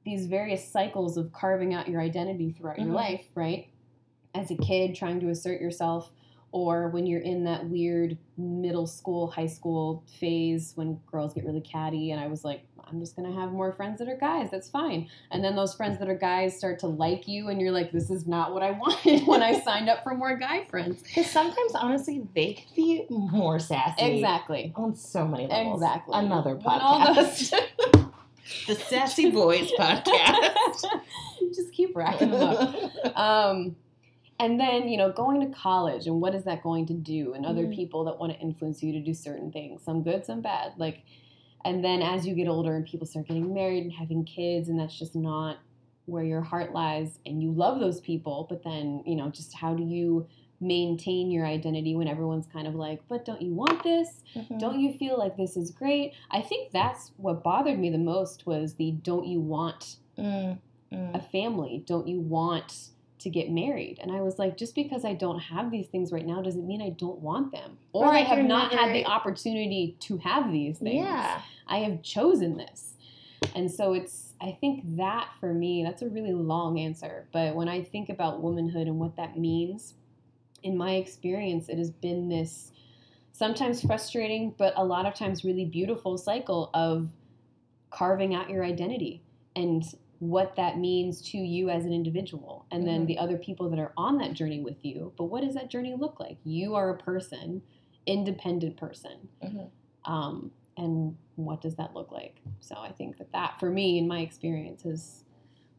these various cycles of carving out your identity throughout your Mhm. life, right? As a kid, trying to assert yourself, or when you're in that weird middle school, high school phase when girls get really catty, and I was like, I'm just gonna have more friends that are guys. That's fine. And then those friends that are guys start to like you, and you're like, this is not what I <laughs> wanted when I signed up for more guy friends. because sometimes honestly they could be more sassy. Exactly. On so many levels. Exactly. Another podcast. <laughs> <laughs> the Sassy Boys podcast. <laughs> just keep racking them up. <laughs> um, and then you know going to college and what is that going to do and other Mhm. people that want to influence you to do certain things some good some bad like and then as you get older and people start getting married and having kids and that's just not where your heart lies and you love those people but then you know just how do you maintain your identity when everyone's kind of like but don't you want this Mhm. don't you feel like this is great i think that's what bothered me the most was the don't you want Mm, mm. a family? Don't you want to get married? And I was like, just because I don't have these things right now doesn't mean I don't want them. Or, Or I have not had the opportunity to have these things. Yeah. I have chosen this. And so it's, I think that for me, that's a really long answer. But when I think about womanhood and what that means, in my experience, it has been this sometimes frustrating, but a lot of times really beautiful cycle of carving out your identity and what that means to you as an individual and then Mhm. the other people that are on that journey with you. But what does that journey look like? You are a person independent person. Mhm. um, and what does that look like? So i think that that for me in my experience is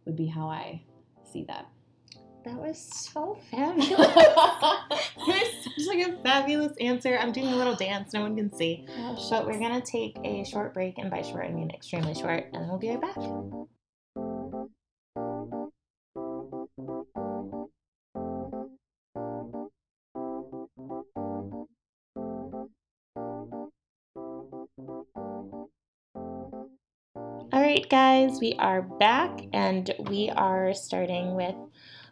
would be how i see that That was so fabulous. <laughs> such like a fabulous answer. I'm doing a little dance, no one can see. But we're gonna take a short break, and by short I mean extremely short, and then we'll be right back. All right, guys, we are back, and we are starting with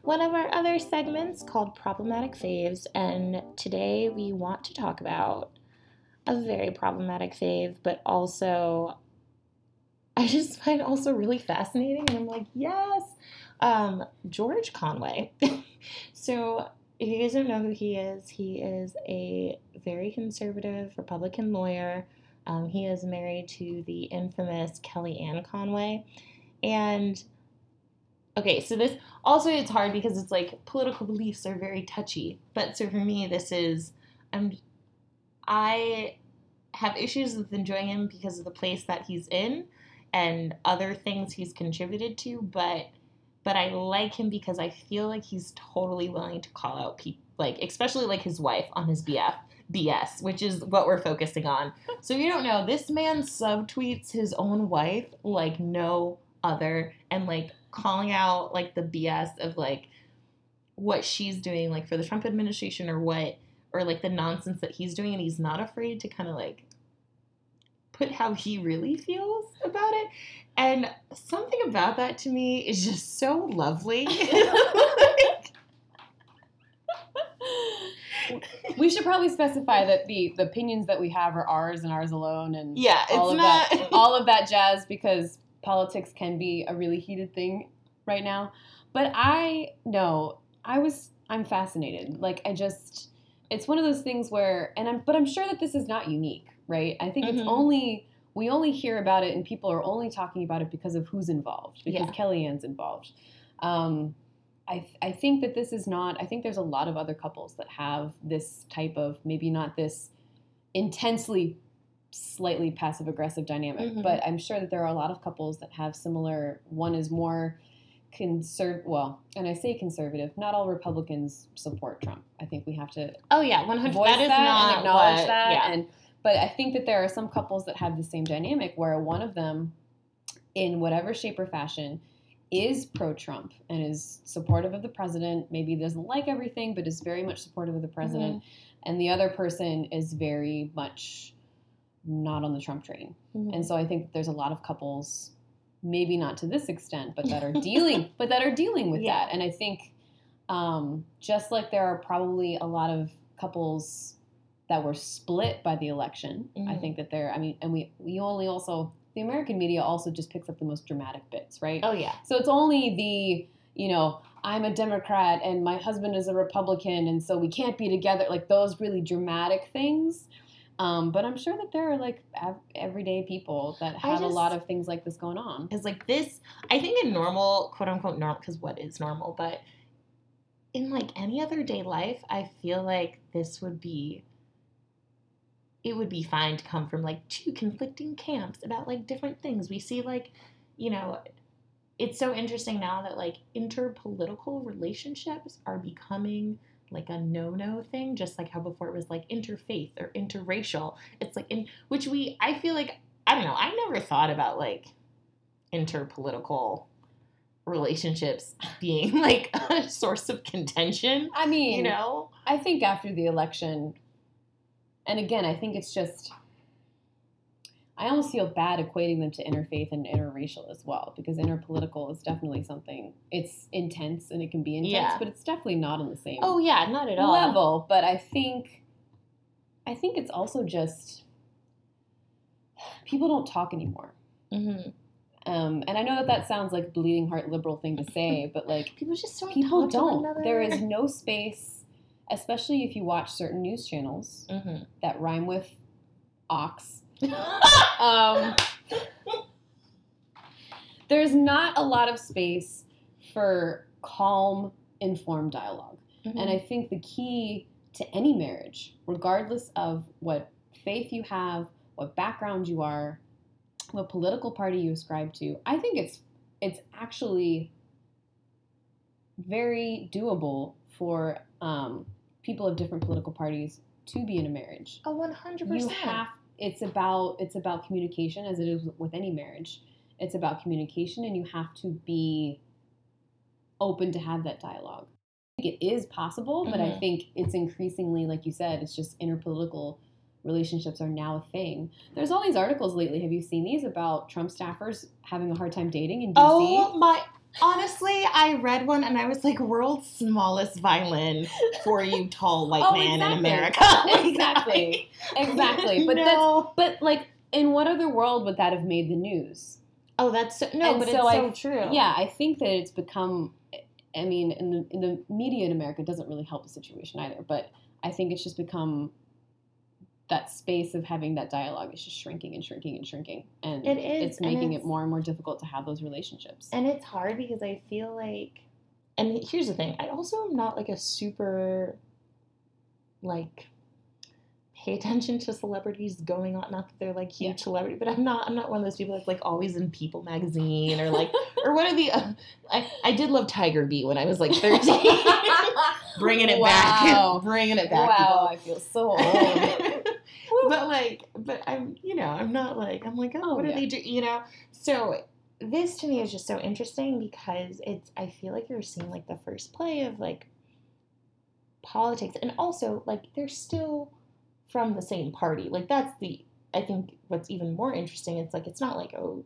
one of our other segments called Problematic Faves. And today we want to talk about a very problematic fave, but also <laughs> I just find also really fascinating. And I'm like, yes, um, George Conway. <laughs> so, if you guys don't know who he is, he is a very conservative Republican lawyer. Um, he is married to the infamous Kellyanne Conway. And okay, so this also it's hard because it's like political beliefs are very touchy. But so for me, this is I'm I have issues with enjoying him because of the place that he's in and other things he's contributed to, but but I like him because I feel like he's totally willing to call out people like especially like his wife on his BF BS, which is what we're focusing on. So you don't know, this man subtweets his own wife like no other and like calling out like the BS of like what she's doing like for the Trump administration or what or like the nonsense that he's doing and he's not afraid to kind of like put how he really feels about it. And something about that to me is just so lovely. <laughs> we should probably specify that the, the opinions that we have are ours and ours alone and yeah, it's all of not that all of that jazz because politics can be a really heated thing right now. But I no, I was I'm fascinated. Like I just it's one of those things where and I'm but I'm sure that this is not unique, right? I think it's Mhm. only we only hear about it and people are only talking about it because of who's involved, because Yeah. Kellyanne's involved. Um, I, I think that this is not, I think there's a lot of other couples that have this type of, maybe not this intensely, slightly passive aggressive dynamic, Mhm. but I'm sure that there are a lot of couples that have similar, one is more conserv well, and I say conservative, not all Republicans support Trump. I think we have to Oh yeah, one hundred. voice That is that not acknowledge what- that. Yeah. And but I think that there are some couples that have the same dynamic where one of them, in whatever shape or fashion, is pro-Trump and is supportive of the president. Maybe doesn't like everything, but is very much supportive of the president. Mm-hmm. And the other person is very much not on the Trump train. Mhm. And so I think there's a lot of couples, maybe not to this extent, but that are <laughs> dealing, but that are dealing with Yeah. that. And I think um, just like there are probably a lot of couples that were split by the election, I Mhm. think that there. I mean, and we we only also the American media also just picks up the most dramatic bits, right? oh yeah. So it's only the, you know, I'm a Democrat and my husband is a Republican and so we can't be together, like those really dramatic things. Um, but I'm sure that there are like av- everyday people that have a lot of things like this going on. Because like this, I think in normal, quote unquote normal, because what is normal, but in like any other day life, I feel like this would be. It would be fine to come from like two conflicting camps about like different things. We see like, you know, it's so interesting now that like interpolitical relationships are becoming like a no-no thing just like how before it was like interfaith or interracial. It's like in which we i feel like i don't know i never thought about like interpolitical relationships being <laughs> like a source of contention I mean, you know? I think after the election, and again, I think it's just, I almost feel bad equating them to interfaith and interracial as well, because interpolitical is definitely something, it's intense and it can be intense, Yeah. but it's definitely not on the same oh yeah not at all level. But I think, I think it's also just, people don't talk anymore. hmm Um, and I know that that sounds like bleeding heart liberal thing to say, <laughs> but like, people just don't people don't. There is no space, especially if you watch certain news channels Mhm. that rhyme with ox. <laughs> Um, there's not a lot of space for calm, informed dialogue. Mhm. And I think the key to any marriage, regardless of what faith you have, what background you are, what political party you ascribe to, I think it's it's actually very doable for um, people of different political parties to be in a marriage. oh 100% You have it's about it's about communication as it is with any marriage. It's about communication and you have to be open to have that dialogue. I think it is possible, but I Mhm. think it's increasingly like you said, it's just interpolitical relationships are now a thing. There's all these articles lately. Have you seen these about Trump staffers having a hard time dating in DC? Oh my! Honestly, I read one and I was like, "World's smallest violin for you, tall white Oh, man exactly. in America." <laughs> Like, exactly. Exactly. <laughs> But that's but like in what other world would that have made the news? oh, that's so, no, And but so it's so I- true. Yeah, I think that it's become. I mean, in the in the media in America doesn't really help the situation either. But I think it's just become that space of having that dialogue is just shrinking and shrinking and shrinking, and It is, It's making it's- it more and more difficult to have those relationships. and it's hard because I feel like, and here's the thing: I also am not like a super, like, pay attention to celebrities going on. Not that they're like huge Yeah. celebrity, but I'm not. I'm not one of those people that's like always in People magazine or like or one of the. Uh, I I did love Tiger Beat when I was like 13. bringing it Wow. back, bringing it back. <laughs> wow, I feel so old. <laughs> but like, but I'm, you know, I'm not like, I'm like, oh, Oh, what do yeah. they do? You know, so this to me is just so interesting because it's. I feel like you're seeing like the first play of like politics and also like they're still from the same party. Like that's the I think what's even more interesting. It's like it's not like oh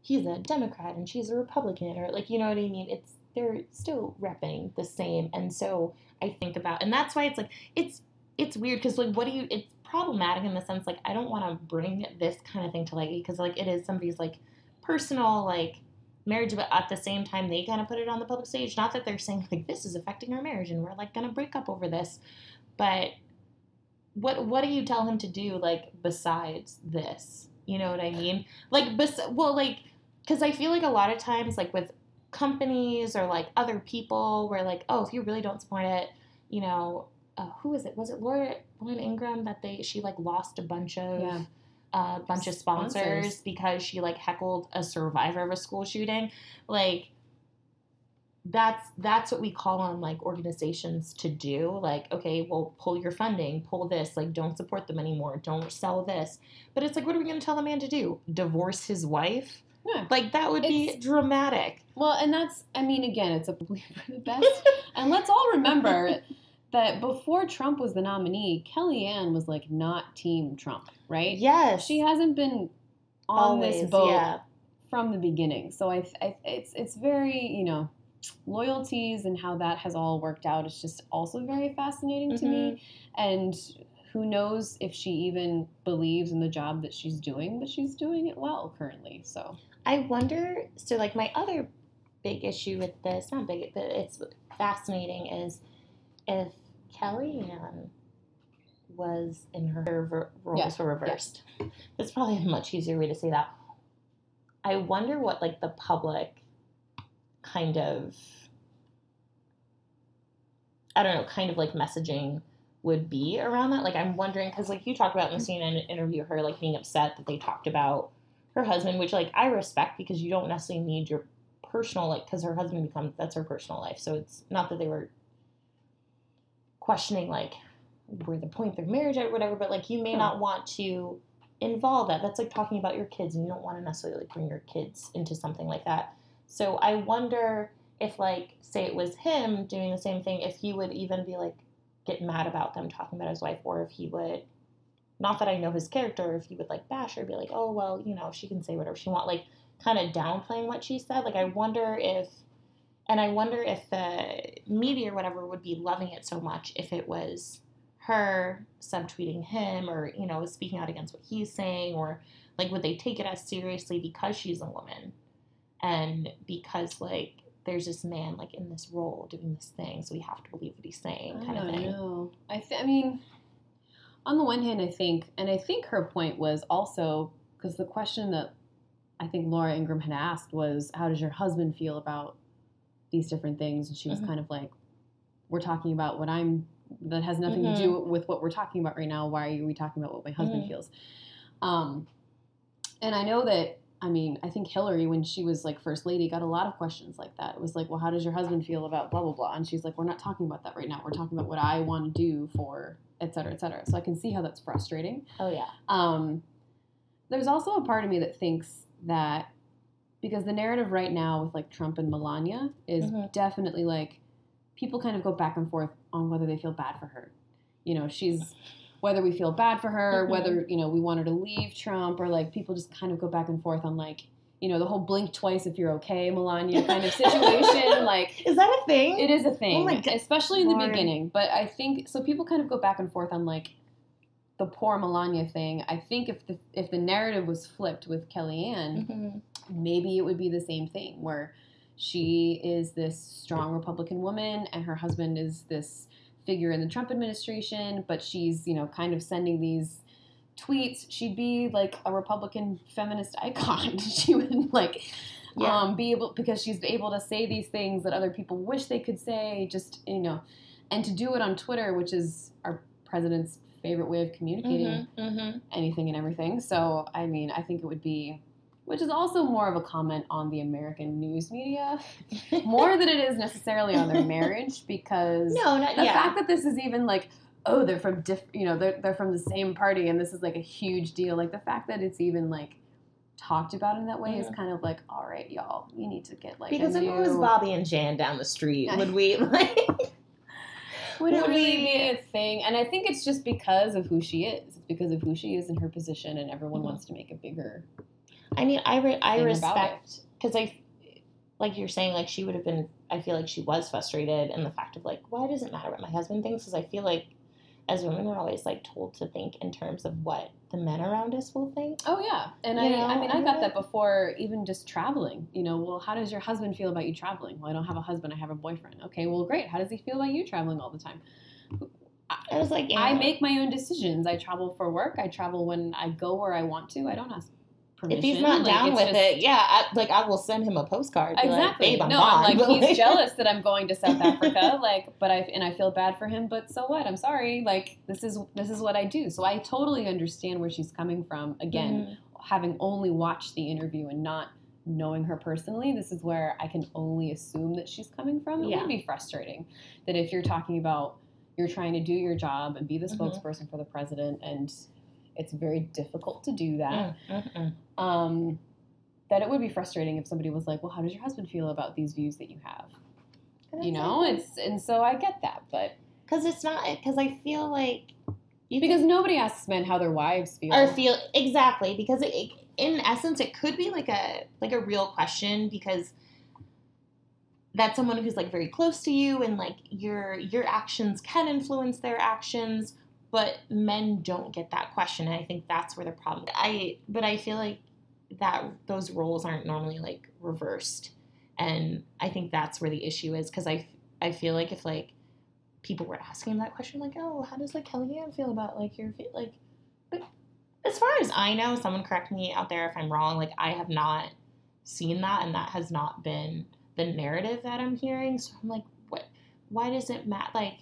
he's a Democrat and she's a Republican or like you know what I mean. It's they're still repping the same, and so I think about and that's why it's like it's it's weird because like what do you it's problematic in the sense like I don't want to bring this kind of thing to light because like it is somebody's like personal like marriage but at the same time they kind of put it on the public stage. Not that they're saying like this is affecting our marriage and we're like gonna break up over this but what what do you tell him to do like besides this? You know what i mean? Like bes- well like because i feel like a lot of times like with companies or like other people where like oh if you really don't support it you know uh, who was it was it laura lauren ingraham that they she like lost a bunch of Yeah. a bunch of sponsors, Sponsors. because she like heckled a survivor of a school shooting like that's that's what we call on like organizations to do like okay well pull your funding pull this like don't support them anymore don't sell this but it's like what are we going to tell the man to do divorce his wife Yeah. like that would be dramatic Well, and that's, I mean, again, it's a <laughs> belief for the best. and let's all remember <laughs> that before Trump was the nominee, Kellyanne was like not Team Trump, right? yes She hasn't been on always this boat yeah from the beginning. So I, I, it's it's very you know loyalties and how that has all worked out is just also very fascinating to me. Mm-hmm. And who knows if she even believes in the job that she's doing, but she's doing it well currently. So I wonder. So, like, my other big issue with this, not big, but it's fascinating, is if Kellyanne was in her rever- roles were reversed. That's probably a much easier way to say that. I wonder what, like, the public kind of, I don't know, kind of like messaging would be around that. Like, I'm wondering, because, like, you talked about in the CNN interview, her, like, being upset that they talked about her husband, which like I respect because you don't necessarily need your personal like because her husband becomes that's her personal life. So it's not that they were questioning like where the point of their marriage at or whatever, but like you may Hmm. not want to involve that. That's like talking about your kids and you don't want to necessarily like bring your kids into something like that. So I wonder if like say it was him doing the same thing, if he would even be like get mad about them talking about his wife or if he would not that I know his character, if he would like bash her, be like, oh well, you know, she can say whatever she want, like kind of downplaying what she said. Like I wonder if, and I wonder if the media or whatever would be loving it so much if it was her subtweeting him or you know speaking out against what he's saying or like would they take it as seriously because she's a woman and because like there's this man like in this role doing this thing so we have to believe what he's saying I kind of thing know. I th- I mean, on the one hand, I think, and I think her point was also because the question that I think Laura Ingraham had asked was, "How does your husband feel about these different things?" And she was Mhm. kind of like, "We're talking about what I'm. That has nothing to do with what we're talking about right now. Why are we talking about what my husband Mhm. feels?" Um, and I know that. I mean, I think Hillary, when she was like first lady, got a lot of questions like that. It was like, well, how does your husband feel about blah blah blah? And she's like, we're not talking about that right now. We're talking about what I want to do for et cetera, et cetera. So I can see how that's frustrating. oh yeah Um, there's also a part of me that thinks that because the narrative right now with like Trump and Melania is Mhm. definitely like people kind of go back and forth on whether they feel bad for her. You know, she's whether we feel bad for her, Mhm. whether you know we want her to leave Trump, or like people just kind of go back and forth on like you know the whole blink twice if you're okay, Melania <laughs> kind of situation. like is that a thing it is a thing, Oh my God. especially in the beginning. But I think so. People kind of go back and forth on like the poor Melania thing. I think if the if the narrative was flipped with Kellyanne, Mhm. Maybe it would be the same thing where she is this strong Republican woman and her husband is this figure in the Trump administration, but she's you know kind of sending these tweets. She'd be like a Republican feminist icon. <laughs> she would like Yeah. um, be able because she's able to say these things that other people wish they could say. Just you know, and to do it on Twitter, which is our president's favorite way of communicating Mhm, mhm. anything and everything. So I mean, I think it would be. Which is also more of a comment on the American news media, <laughs> more than it is necessarily on their <laughs> marriage, because no, not the yeah. fact that this is even like oh they're from diff you know they're, they're from the same party and this is like a huge deal like the fact that it's even like talked about in that way is Mhm. kind of like all right y'all you need to get like because a if new... it was Bobby and Jan down the street, would we <laughs> like? would it really we- be a thing? And I think it's just because of who she is. It's because of who she is in her position, and everyone Mhm. wants to make it bigger. I mean, I re- I respect because I, like you're saying, like she would have been. I feel like she was frustrated, and the fact of like, why does it matter what my husband thinks? Because I feel like, as women, we're always like told to think in terms of what the men around us will think. Oh yeah, and You I, know, I mean, I got that before even just traveling. You know, well, how does your husband feel about you traveling? Well, I don't have a husband; I have a boyfriend. Okay, well, great. How does he feel about you traveling all the time? I was like, yeah. I make my own decisions. I travel for work. I travel when I go where I want to. I don't ask permission. If he's not Like, down with just- it, yeah, I, like I will send him a postcard. be like, Exactly. Babe, I'm no, gone. I'm like But, <laughs> he's jealous that I'm <laughs> going to South Africa. Like, but I and I feel bad for him. But so what? I'm sorry. Like this is this is what I do. So I totally understand where she's coming from. Again, Mhm. having only watched the interview and not knowing her personally, this is where I can only assume that she's coming from. It Yeah. would be frustrating that if you're talking about you're trying to do your job and be the Mhm. spokesperson for the president, and it's very difficult to do that. Mm, mm, mm. Um, that it would be frustrating if somebody was like, "Well, how does your husband feel about these views that you have?" You know, like- it's and so I get that, but because it's not because I feel like because can, nobody asks men how their wives feel. or feel exactly because it, it, in essence it could be like a like a real question because that's someone who's like very close to you and like your your actions can influence their actions but men don't get that question and i think that's where the problem i but i feel like that those roles aren't normally like reversed and i think that's where the issue is because i i feel like if like people were asking that question like oh how does like kellyanne feel about like your fe-" like but as far as i know someone correct me out there if i'm wrong like i have not seen that and that has not been the narrative that i'm hearing so i'm like what why does it matter like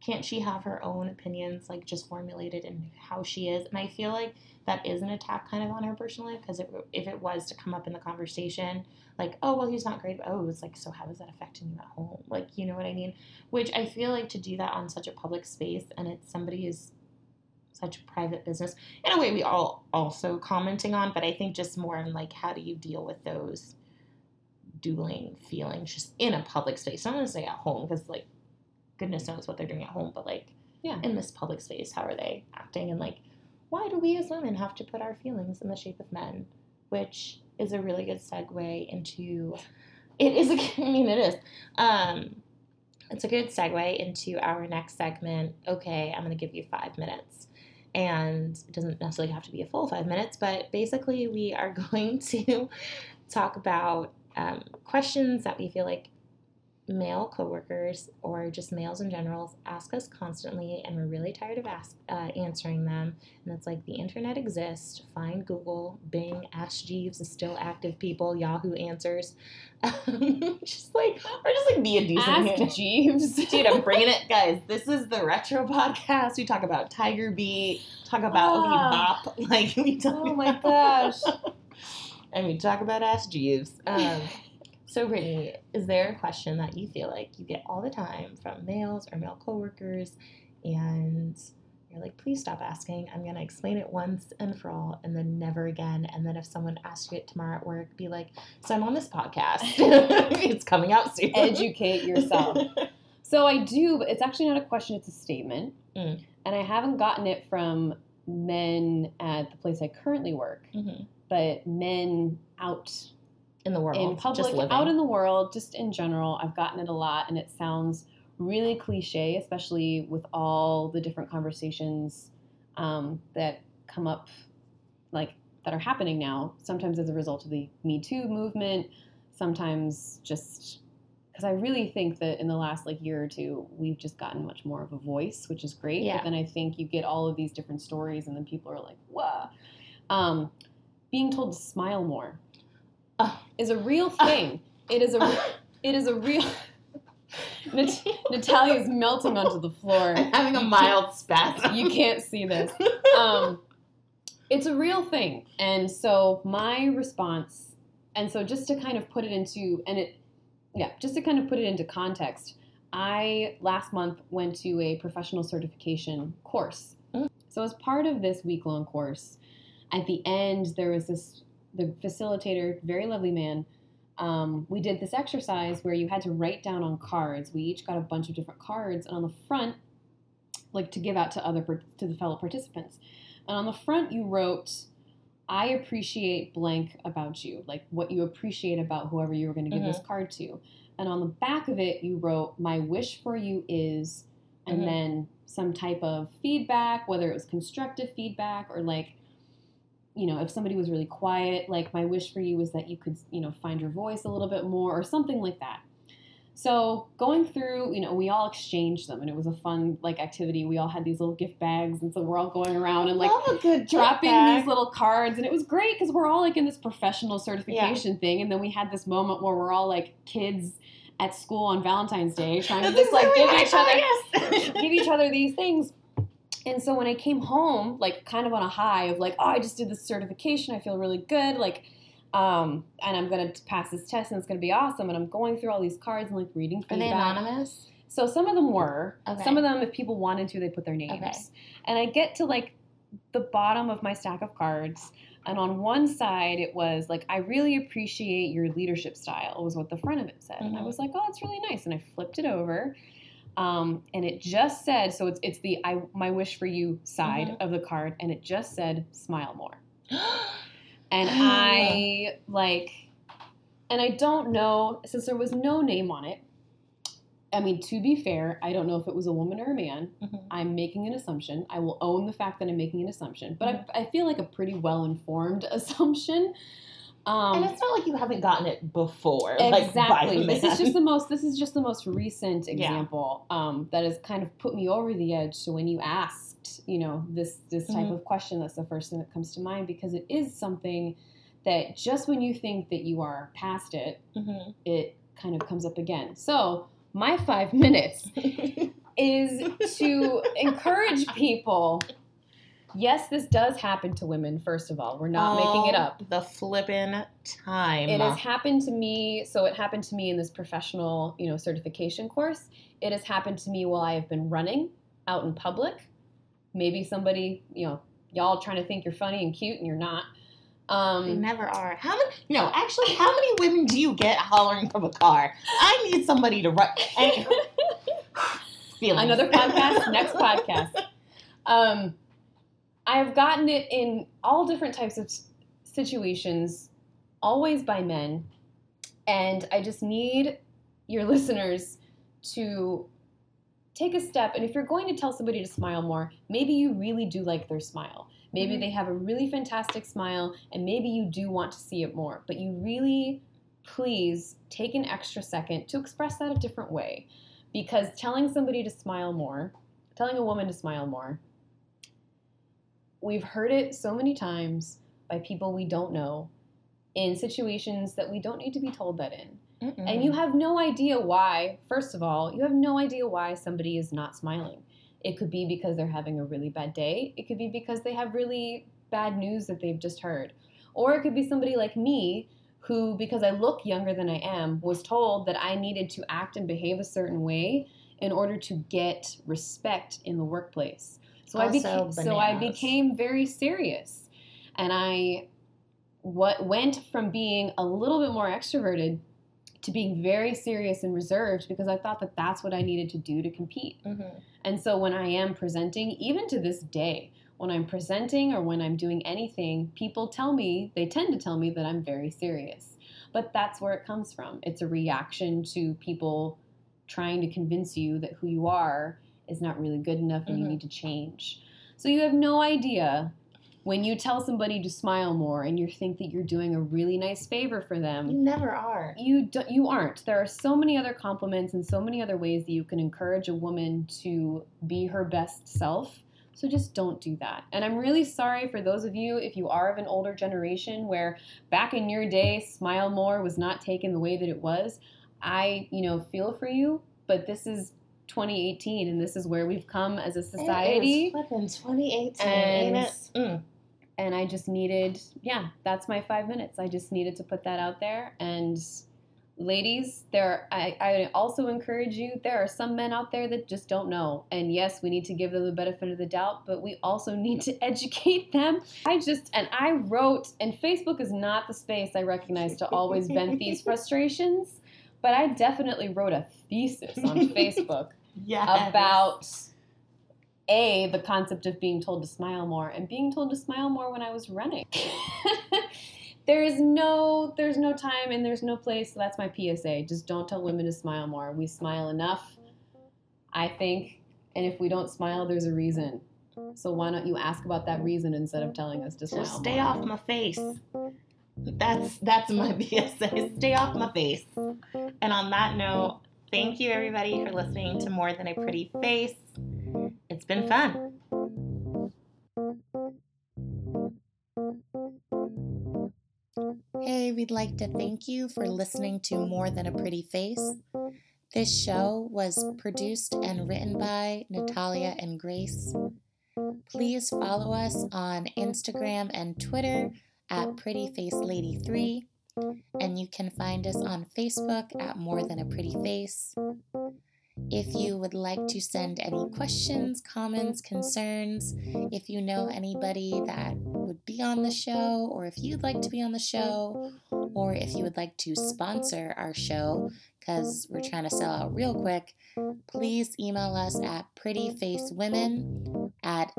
can't she have her own opinions like just formulated in how she is? And i feel like that is an attack kind of on her personal life because if it was to come up in the conversation like oh well he's not great oh it's like so how is that affecting you at home? Like you know what i mean? Which i feel like to do that on such a public space and it's somebody is such private business in a way we all also commenting on but i think just more in like how do you deal with those dueling feelings just in a public space? I'm going to say at home because like goodness knows what they're doing at home but like Yeah. in this public space how are they acting? And like why do we as women have to put our feelings in the shape of men? Which is a really good segue into it is a <laughs> i mean it is. Um it's a good segue into our next segment. Okay i'm going to give you five minutes. And it doesn't necessarily have to be a full five minutes but basically we are <laughs> going to talk about um, questions that we feel like male coworkers or just males in general ask us constantly and we're really tired of ask, uh, answering them and it's like the internet exists find google bing ask jeeves is still active people yahoo answers <laughs> just like or just like be a decent human. Ask Jeeves. <laughs> Dude, I'm bringing it, <laughs> guys. This is the retro podcast. We talk about Tiger Beat, talk about Ah. Bop, like we talk. Oh my gosh. and we talk about Ask Jeeves. Um, so, Brittany, is there a question that you feel like you get all the time from males or male coworkers, and you're like, please stop asking. I'm gonna explain it once and for all, and then never again. And then if someone asks you it tomorrow at work, be like, so I'm on this podcast. <laughs> <laughs> it's coming out soon. Educate yourself. <laughs> So I do, but it's actually not a question, it's a statement. Mm. And I haven't gotten it from men at the place I currently work, Mhm. but men out In the world, in just public, living. out in the world, just in general. I've gotten it a lot, and it sounds really cliche, especially with all the different conversations um, that come up, like that are happening now. Sometimes as a result of the Me Too movement, sometimes just because I really think that in the last like year or two, we've just gotten much more of a voice, which is great. Yeah. But then I think you get all of these different stories, and then people are like, "Whoa." Um, being told to smile more Oh. is a real thing. It is a it is a real. <laughs> Nat- Natalia's melting onto the floor. I'm having a mild spasm. You can't see this. <laughs> Um, it's a real thing, and so my response, and so just to kind of put it into, and it, yeah, just to kind of put it into context, I last month went to a professional certification course. Mm. So as part of this week long course, at the end there was this the facilitator, very lovely man, um, we did this exercise where you had to write down on cards. We each got a bunch of different cards, and on the front, like to give out to other to the fellow participants, and on the front you wrote, "I appreciate blank about you," like what you appreciate about whoever you were going to give this card to, and on the back of it you wrote, "My wish for you is," and Mhm. then some type of feedback, whether it was constructive feedback or like you know, if somebody was really quiet, like my wish for you was that you could, you know, find your voice a little bit more or something like that. So going through, you know, we all exchanged them and it was a fun like activity. We all had these little gift bags and so we're all going around and like dropping these little cards and it was great because we're all like in this professional certification thing and then we had this moment where we're all like kids at school on Valentine's Day trying to just like give each other <laughs> give each other these things. And so when I came home, like kind of on a high of like, oh, I just did this certification, I feel really good, like, um, and I'm gonna pass this test and it's gonna be awesome. And I'm going through all these cards and like reading Are they anonymous? So some of them were. Okay. Some of them, if people wanted to, they put their names. Okay. And I get to like the bottom of my stack of cards, and on one side it was like, I really appreciate your leadership style, was what the front of it said. And I Mhm. was like, oh, it's really nice. And I flipped it over. Um, and it just said, so it's it's the I my wish for you side Mhm. of the card, and it just said smile more. <gasps> And I like, and I don't know, since there was no name on it. I mean, to be fair, I don't know if it was a woman or a man. Mhm. I'm making an assumption. I will own the fact that I'm making an assumption, but Mm-hmm. I, I feel like a pretty well informed <laughs> assumption. Um, and it's not like you haven't gotten it before. Exactly. a this is just the most. This is just the most recent Yeah. example um, that has kind of put me over the edge. So when you asked, you know, this this type Mhm. of question, that's the first thing that comes to mind because it is something that just when you think that you are past it, Mhm. it kind of comes up again. So my five minutes <laughs> is to encourage people. Yes, this does happen to women. First of all, we're not making it up. The flippin' time. It has happened to me. So it happened to me in this professional, you know, certification course. It has happened to me while I have been running out in public. Maybe somebody, you know, y'all trying to think you're funny and cute and you're not. They Um, never are. How many? No, actually, <laughs> how many women do you get hollering from a car? I need somebody to run. <laughs> <laughs> Feelings. another podcast, next podcast. Um, I've gotten it in all different types of situations, always by men, and I just need your <laughs> listeners to take a step. And if you're going to tell somebody to smile more, maybe you really do like their smile. Maybe Mhm. they have a really fantastic smile, and maybe you do want to see it more. But you really, please take an extra second to express that a different way because telling somebody to smile more, telling a woman to smile more, we've heard it so many times by people we don't know in situations that we don't need to be told that in. Mm-mm. And you have no idea why, first of all, you have no idea why somebody is not smiling. It could be because they're having a really bad day, it could be because they have really bad news that they've just heard. Or it could be somebody like me who, because I look younger than I am, was told that I needed to act and behave a certain way in order to get respect in the workplace. So I Also became so I became very serious. And I what went from being a little bit more extroverted to being very serious and reserved because I thought that that's what I needed to do to compete. Mhm. And so when I am presenting, even to this day, when I'm presenting or when I'm doing anything, people tell me, they tend to tell me that I'm very serious. But that's where it comes from. It's a reaction to people trying to convince you that who you are is not really good enough and you Mhm. need to change. So you have no idea when you tell somebody to smile more and you think that you're doing a really nice favor for them You never are. you do, you aren't. There are so many other compliments and so many other ways that you can encourage a woman to be her best self. So just don't do that. And I'm really sorry for those of you if you are of an older generation where back in your day smile more was not taken the way that it was. I, you know, feel for you, but this is 2018 and this is where we've come as a society It is flippin' 2018, and ain't it? Mm. and I just needed, yeah, that's my five minutes. I just needed to put that out there and ladies, there I, I also encourage you. There are some men out there that just don't know. And yes, we need to give them the benefit of the doubt, but we also <laughs> need to educate them. I just and I wrote, and Facebook is not the space I recognize to always vent these <laughs> frustrations, but I definitely wrote a thesis on Facebook <laughs> Yes. about a the concept of being told to smile more and being told to smile more when I was running. <laughs> there is no there's no time and there's no place. So that's my PSA. Just don't tell women to smile more. We smile enough, I think, and if we don't smile, there's a reason. So why don't you ask about that reason instead of telling us to smile? Just stay more? off my face. That's that's my <laughs> PSA. Stay off my face. And on that note, thank you everybody for listening to More Than a Pretty Face. It's been fun. Hey, we'd like to thank you for listening to More Than a Pretty Face. This show was produced and written by Natalia and Grace. Please follow us on Instagram and Twitter at PrettyFaceLady3, and you can find us on Facebook at More Than a Pretty Face. If you would like to send any questions, comments, concerns, if you know anybody that would be on the show, or if you'd like to be on the show, or if you would like to sponsor our show, because we're trying to sell out real quick, please email us at prettyfacewomen at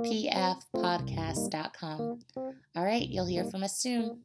mtapfpodcast.com. All right, you'll hear from us soon.